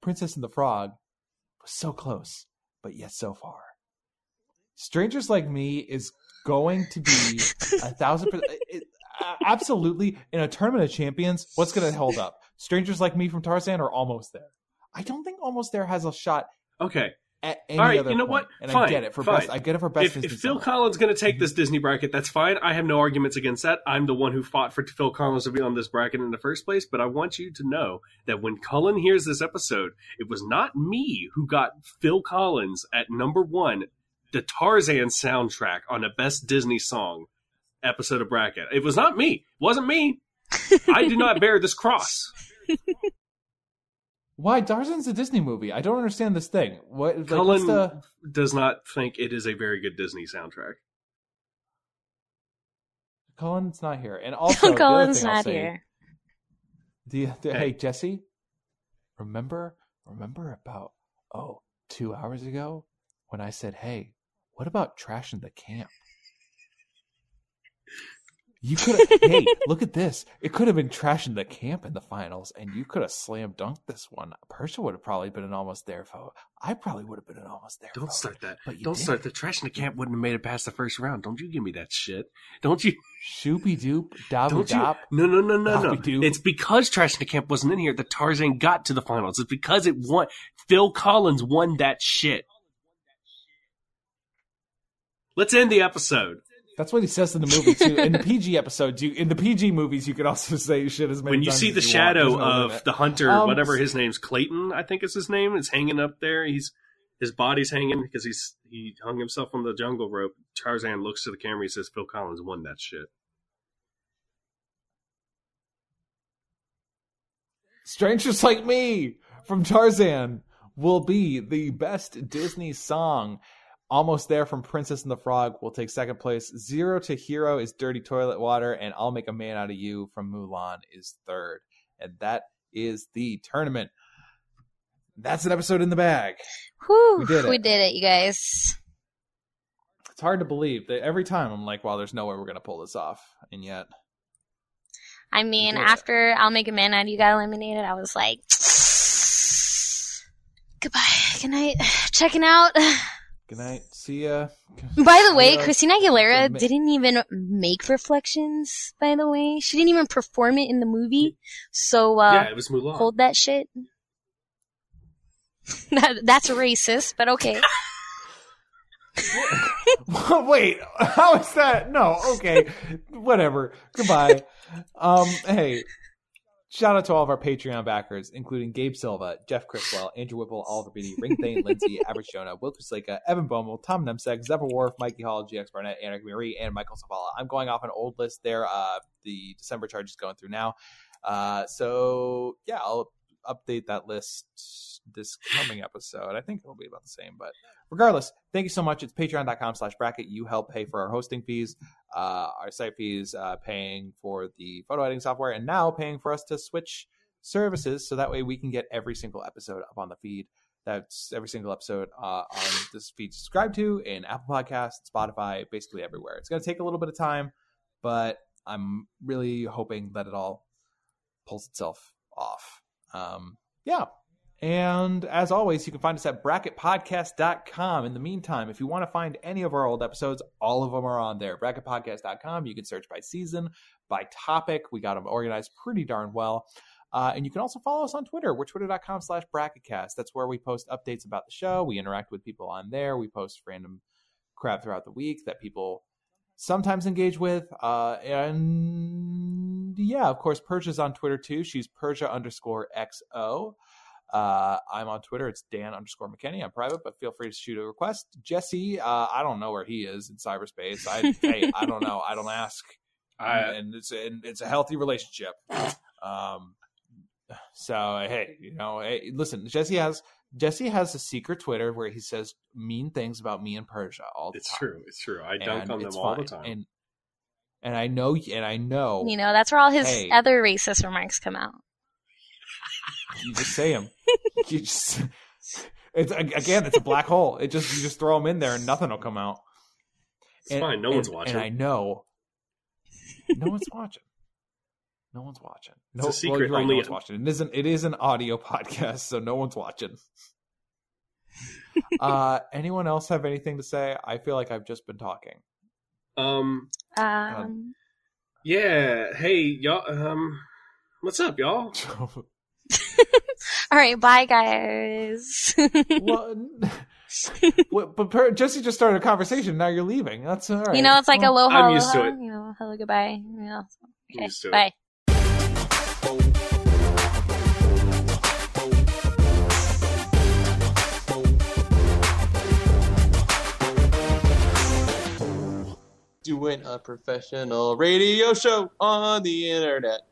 "Princess and the Frog was so close, but yet so far." Strangers like me is going to be a thousand percent. it- Absolutely, in a tournament of champions, what's going to hold up? Strangers like me from Tarzan are almost there. I don't think almost there has a shot Okay, at any All right, other you know point. what? And I Fine, get it for fine. best. I get it for best. if, if Phil song. Collins going to take this mm-hmm. Disney bracket, that's fine. I have no arguments against that. I'm the one who fought for Phil Collins to be on this bracket in the first place. But I want you to know that when Cullen hears this episode, it was not me who got Phil Collins at number one, the Tarzan soundtrack on a Best Disney Song episode of bracket. It was not me. It wasn't me. I do not bear this cross. Why Tarzan's a Disney movie? I don't understand this thing. What like, Cullen the does not think it is a very good Disney soundtrack. Cullen's not here, and also the other Colin's not say- here. The, the, Hey. hey Jesse, remember remember about oh two hours ago when I said, "Hey, what about trashing the camp?" You could have. hey, look at this. It could have been trashing the camp in the finals, and you could have slam dunked this one. Persia would have probably been an almost there vote. I probably would have been an almost there. Don't vote. start that. But you Don't didn't. start the trash in the camp wouldn't have made it past the first round. Don't you give me that shit. Don't you Shoopy doop, dabby don't you dop. No no no no no. It's because Trash in the Camp wasn't in here that Tarzan got to the finals. It's because it won Phil Collins won that shit. Let's end the episode. That's what he says in the movie too. In the PG episodes, you in the PG movies, you can also say shit as many when you see the you shadow no of limit. the hunter, Um, whatever his name's Clayton, I think is his name, is hanging up there. He's his body's hanging because he's he hung himself on the jungle rope. Tarzan looks to the camera. He says, "Phil Collins won that shit." Strangers Like Me from Tarzan will be the best Disney song. Almost There from Princess and the Frog will take second place. Zero to Hero is Dirty Toilet Water, and I'll Make a Man Out of You from Mulan is third. And that is the tournament. That's an episode in the bag. Whew, We did it. We did it, you guys. It's hard to believe that every time I'm like, wow, there's no way we're going to pull this off. And yet, I mean, did it. after I'll make a man out of you got eliminated, I was like, goodbye, good night, checking out. Good night. See ya. By the way, Christina Aguilera Admit- didn't even make Reflections, by the way. She didn't even perform it in the movie. So, uh, yeah, it was Mulan. hold that shit. That- That's racist, but okay. Wait, how is that? No, okay, whatever. Goodbye. Um, hey, shout out to all of our Patreon backers, including Gabe Silva, Jeff Criswell, Andrew Whipple, Oliver Beatty, Ring Thane, Lindsay, Average Jonah, Will Kusleka, Evan Bommel, Tom Nemsek, Zephyr Wharf, Mikey Hall, GX Barnett, Anna Marie, and Michael Savala. I'm going off an old list there. Uh, the December charge is going through now. Uh, so yeah, I'll update that list this coming episode. I think it'll be about the same, but regardless, thank you so much. It's patreon.com slash bracket. You help pay for our hosting fees, uh, our site fees, uh, paying for the photo editing software, and now paying for us to switch services so that way we can get every single episode up on the feed. That's every single episode uh, on this feed subscribed to in Apple Podcasts, Spotify, basically everywhere. It's going to take a little bit of time, but I'm really hoping that it all pulls itself off. Um, yeah. And as always, you can find us at bracketpodcast.com. In the meantime, if you want to find any of our old episodes, all of them are on there. Bracketpodcast.com. You can search by season, by topic. We got them organized pretty darn well. Uh, and you can also follow us on Twitter. We're twitter.com slash bracketcast. That's where we post updates about the show. We interact with people on there. We post random crap throughout the week that people sometimes engage with. Uh, and yeah, of course, Persia's on Twitter too. She's Persia underscore XO. Uh, I'm on Twitter. It's Dan underscore McKinney. I'm private, but feel free to shoot a request. Jesse, uh, I don't know where he is in cyberspace. I, hey, I don't know. I don't ask. I, and it's and it's a healthy relationship. Um, so hey, you know, hey, listen, Jesse has Jesse has a secret Twitter where he says mean things about me and Persia all the it's time. It's true. It's true. I dunk And on them all the time. And and I know and I know You know, that's where all his Hey. other racist remarks come out. you just say them. you just it's again, it's a black hole. It just you just throw them in there and nothing will come out. it's fine. No one's watching. And I know no one's watching. No one's watching. It's a secret, Well, right, only- no one's watching. It isn't. It is an audio podcast, so no one's watching. uh, anyone else have anything to say? I feel like I've just been talking. um. Um, Yeah. Hey, y'all. Um. What's up, y'all? all right, bye, guys. well, what- but per, Jesse just started a conversation. Now you're leaving. That's all right. You know, it's like Well, aloha, I'm used to aloha, it. You know, hello, goodbye. You know, I'm okay, used to it. Doing a professional radio show on the internet.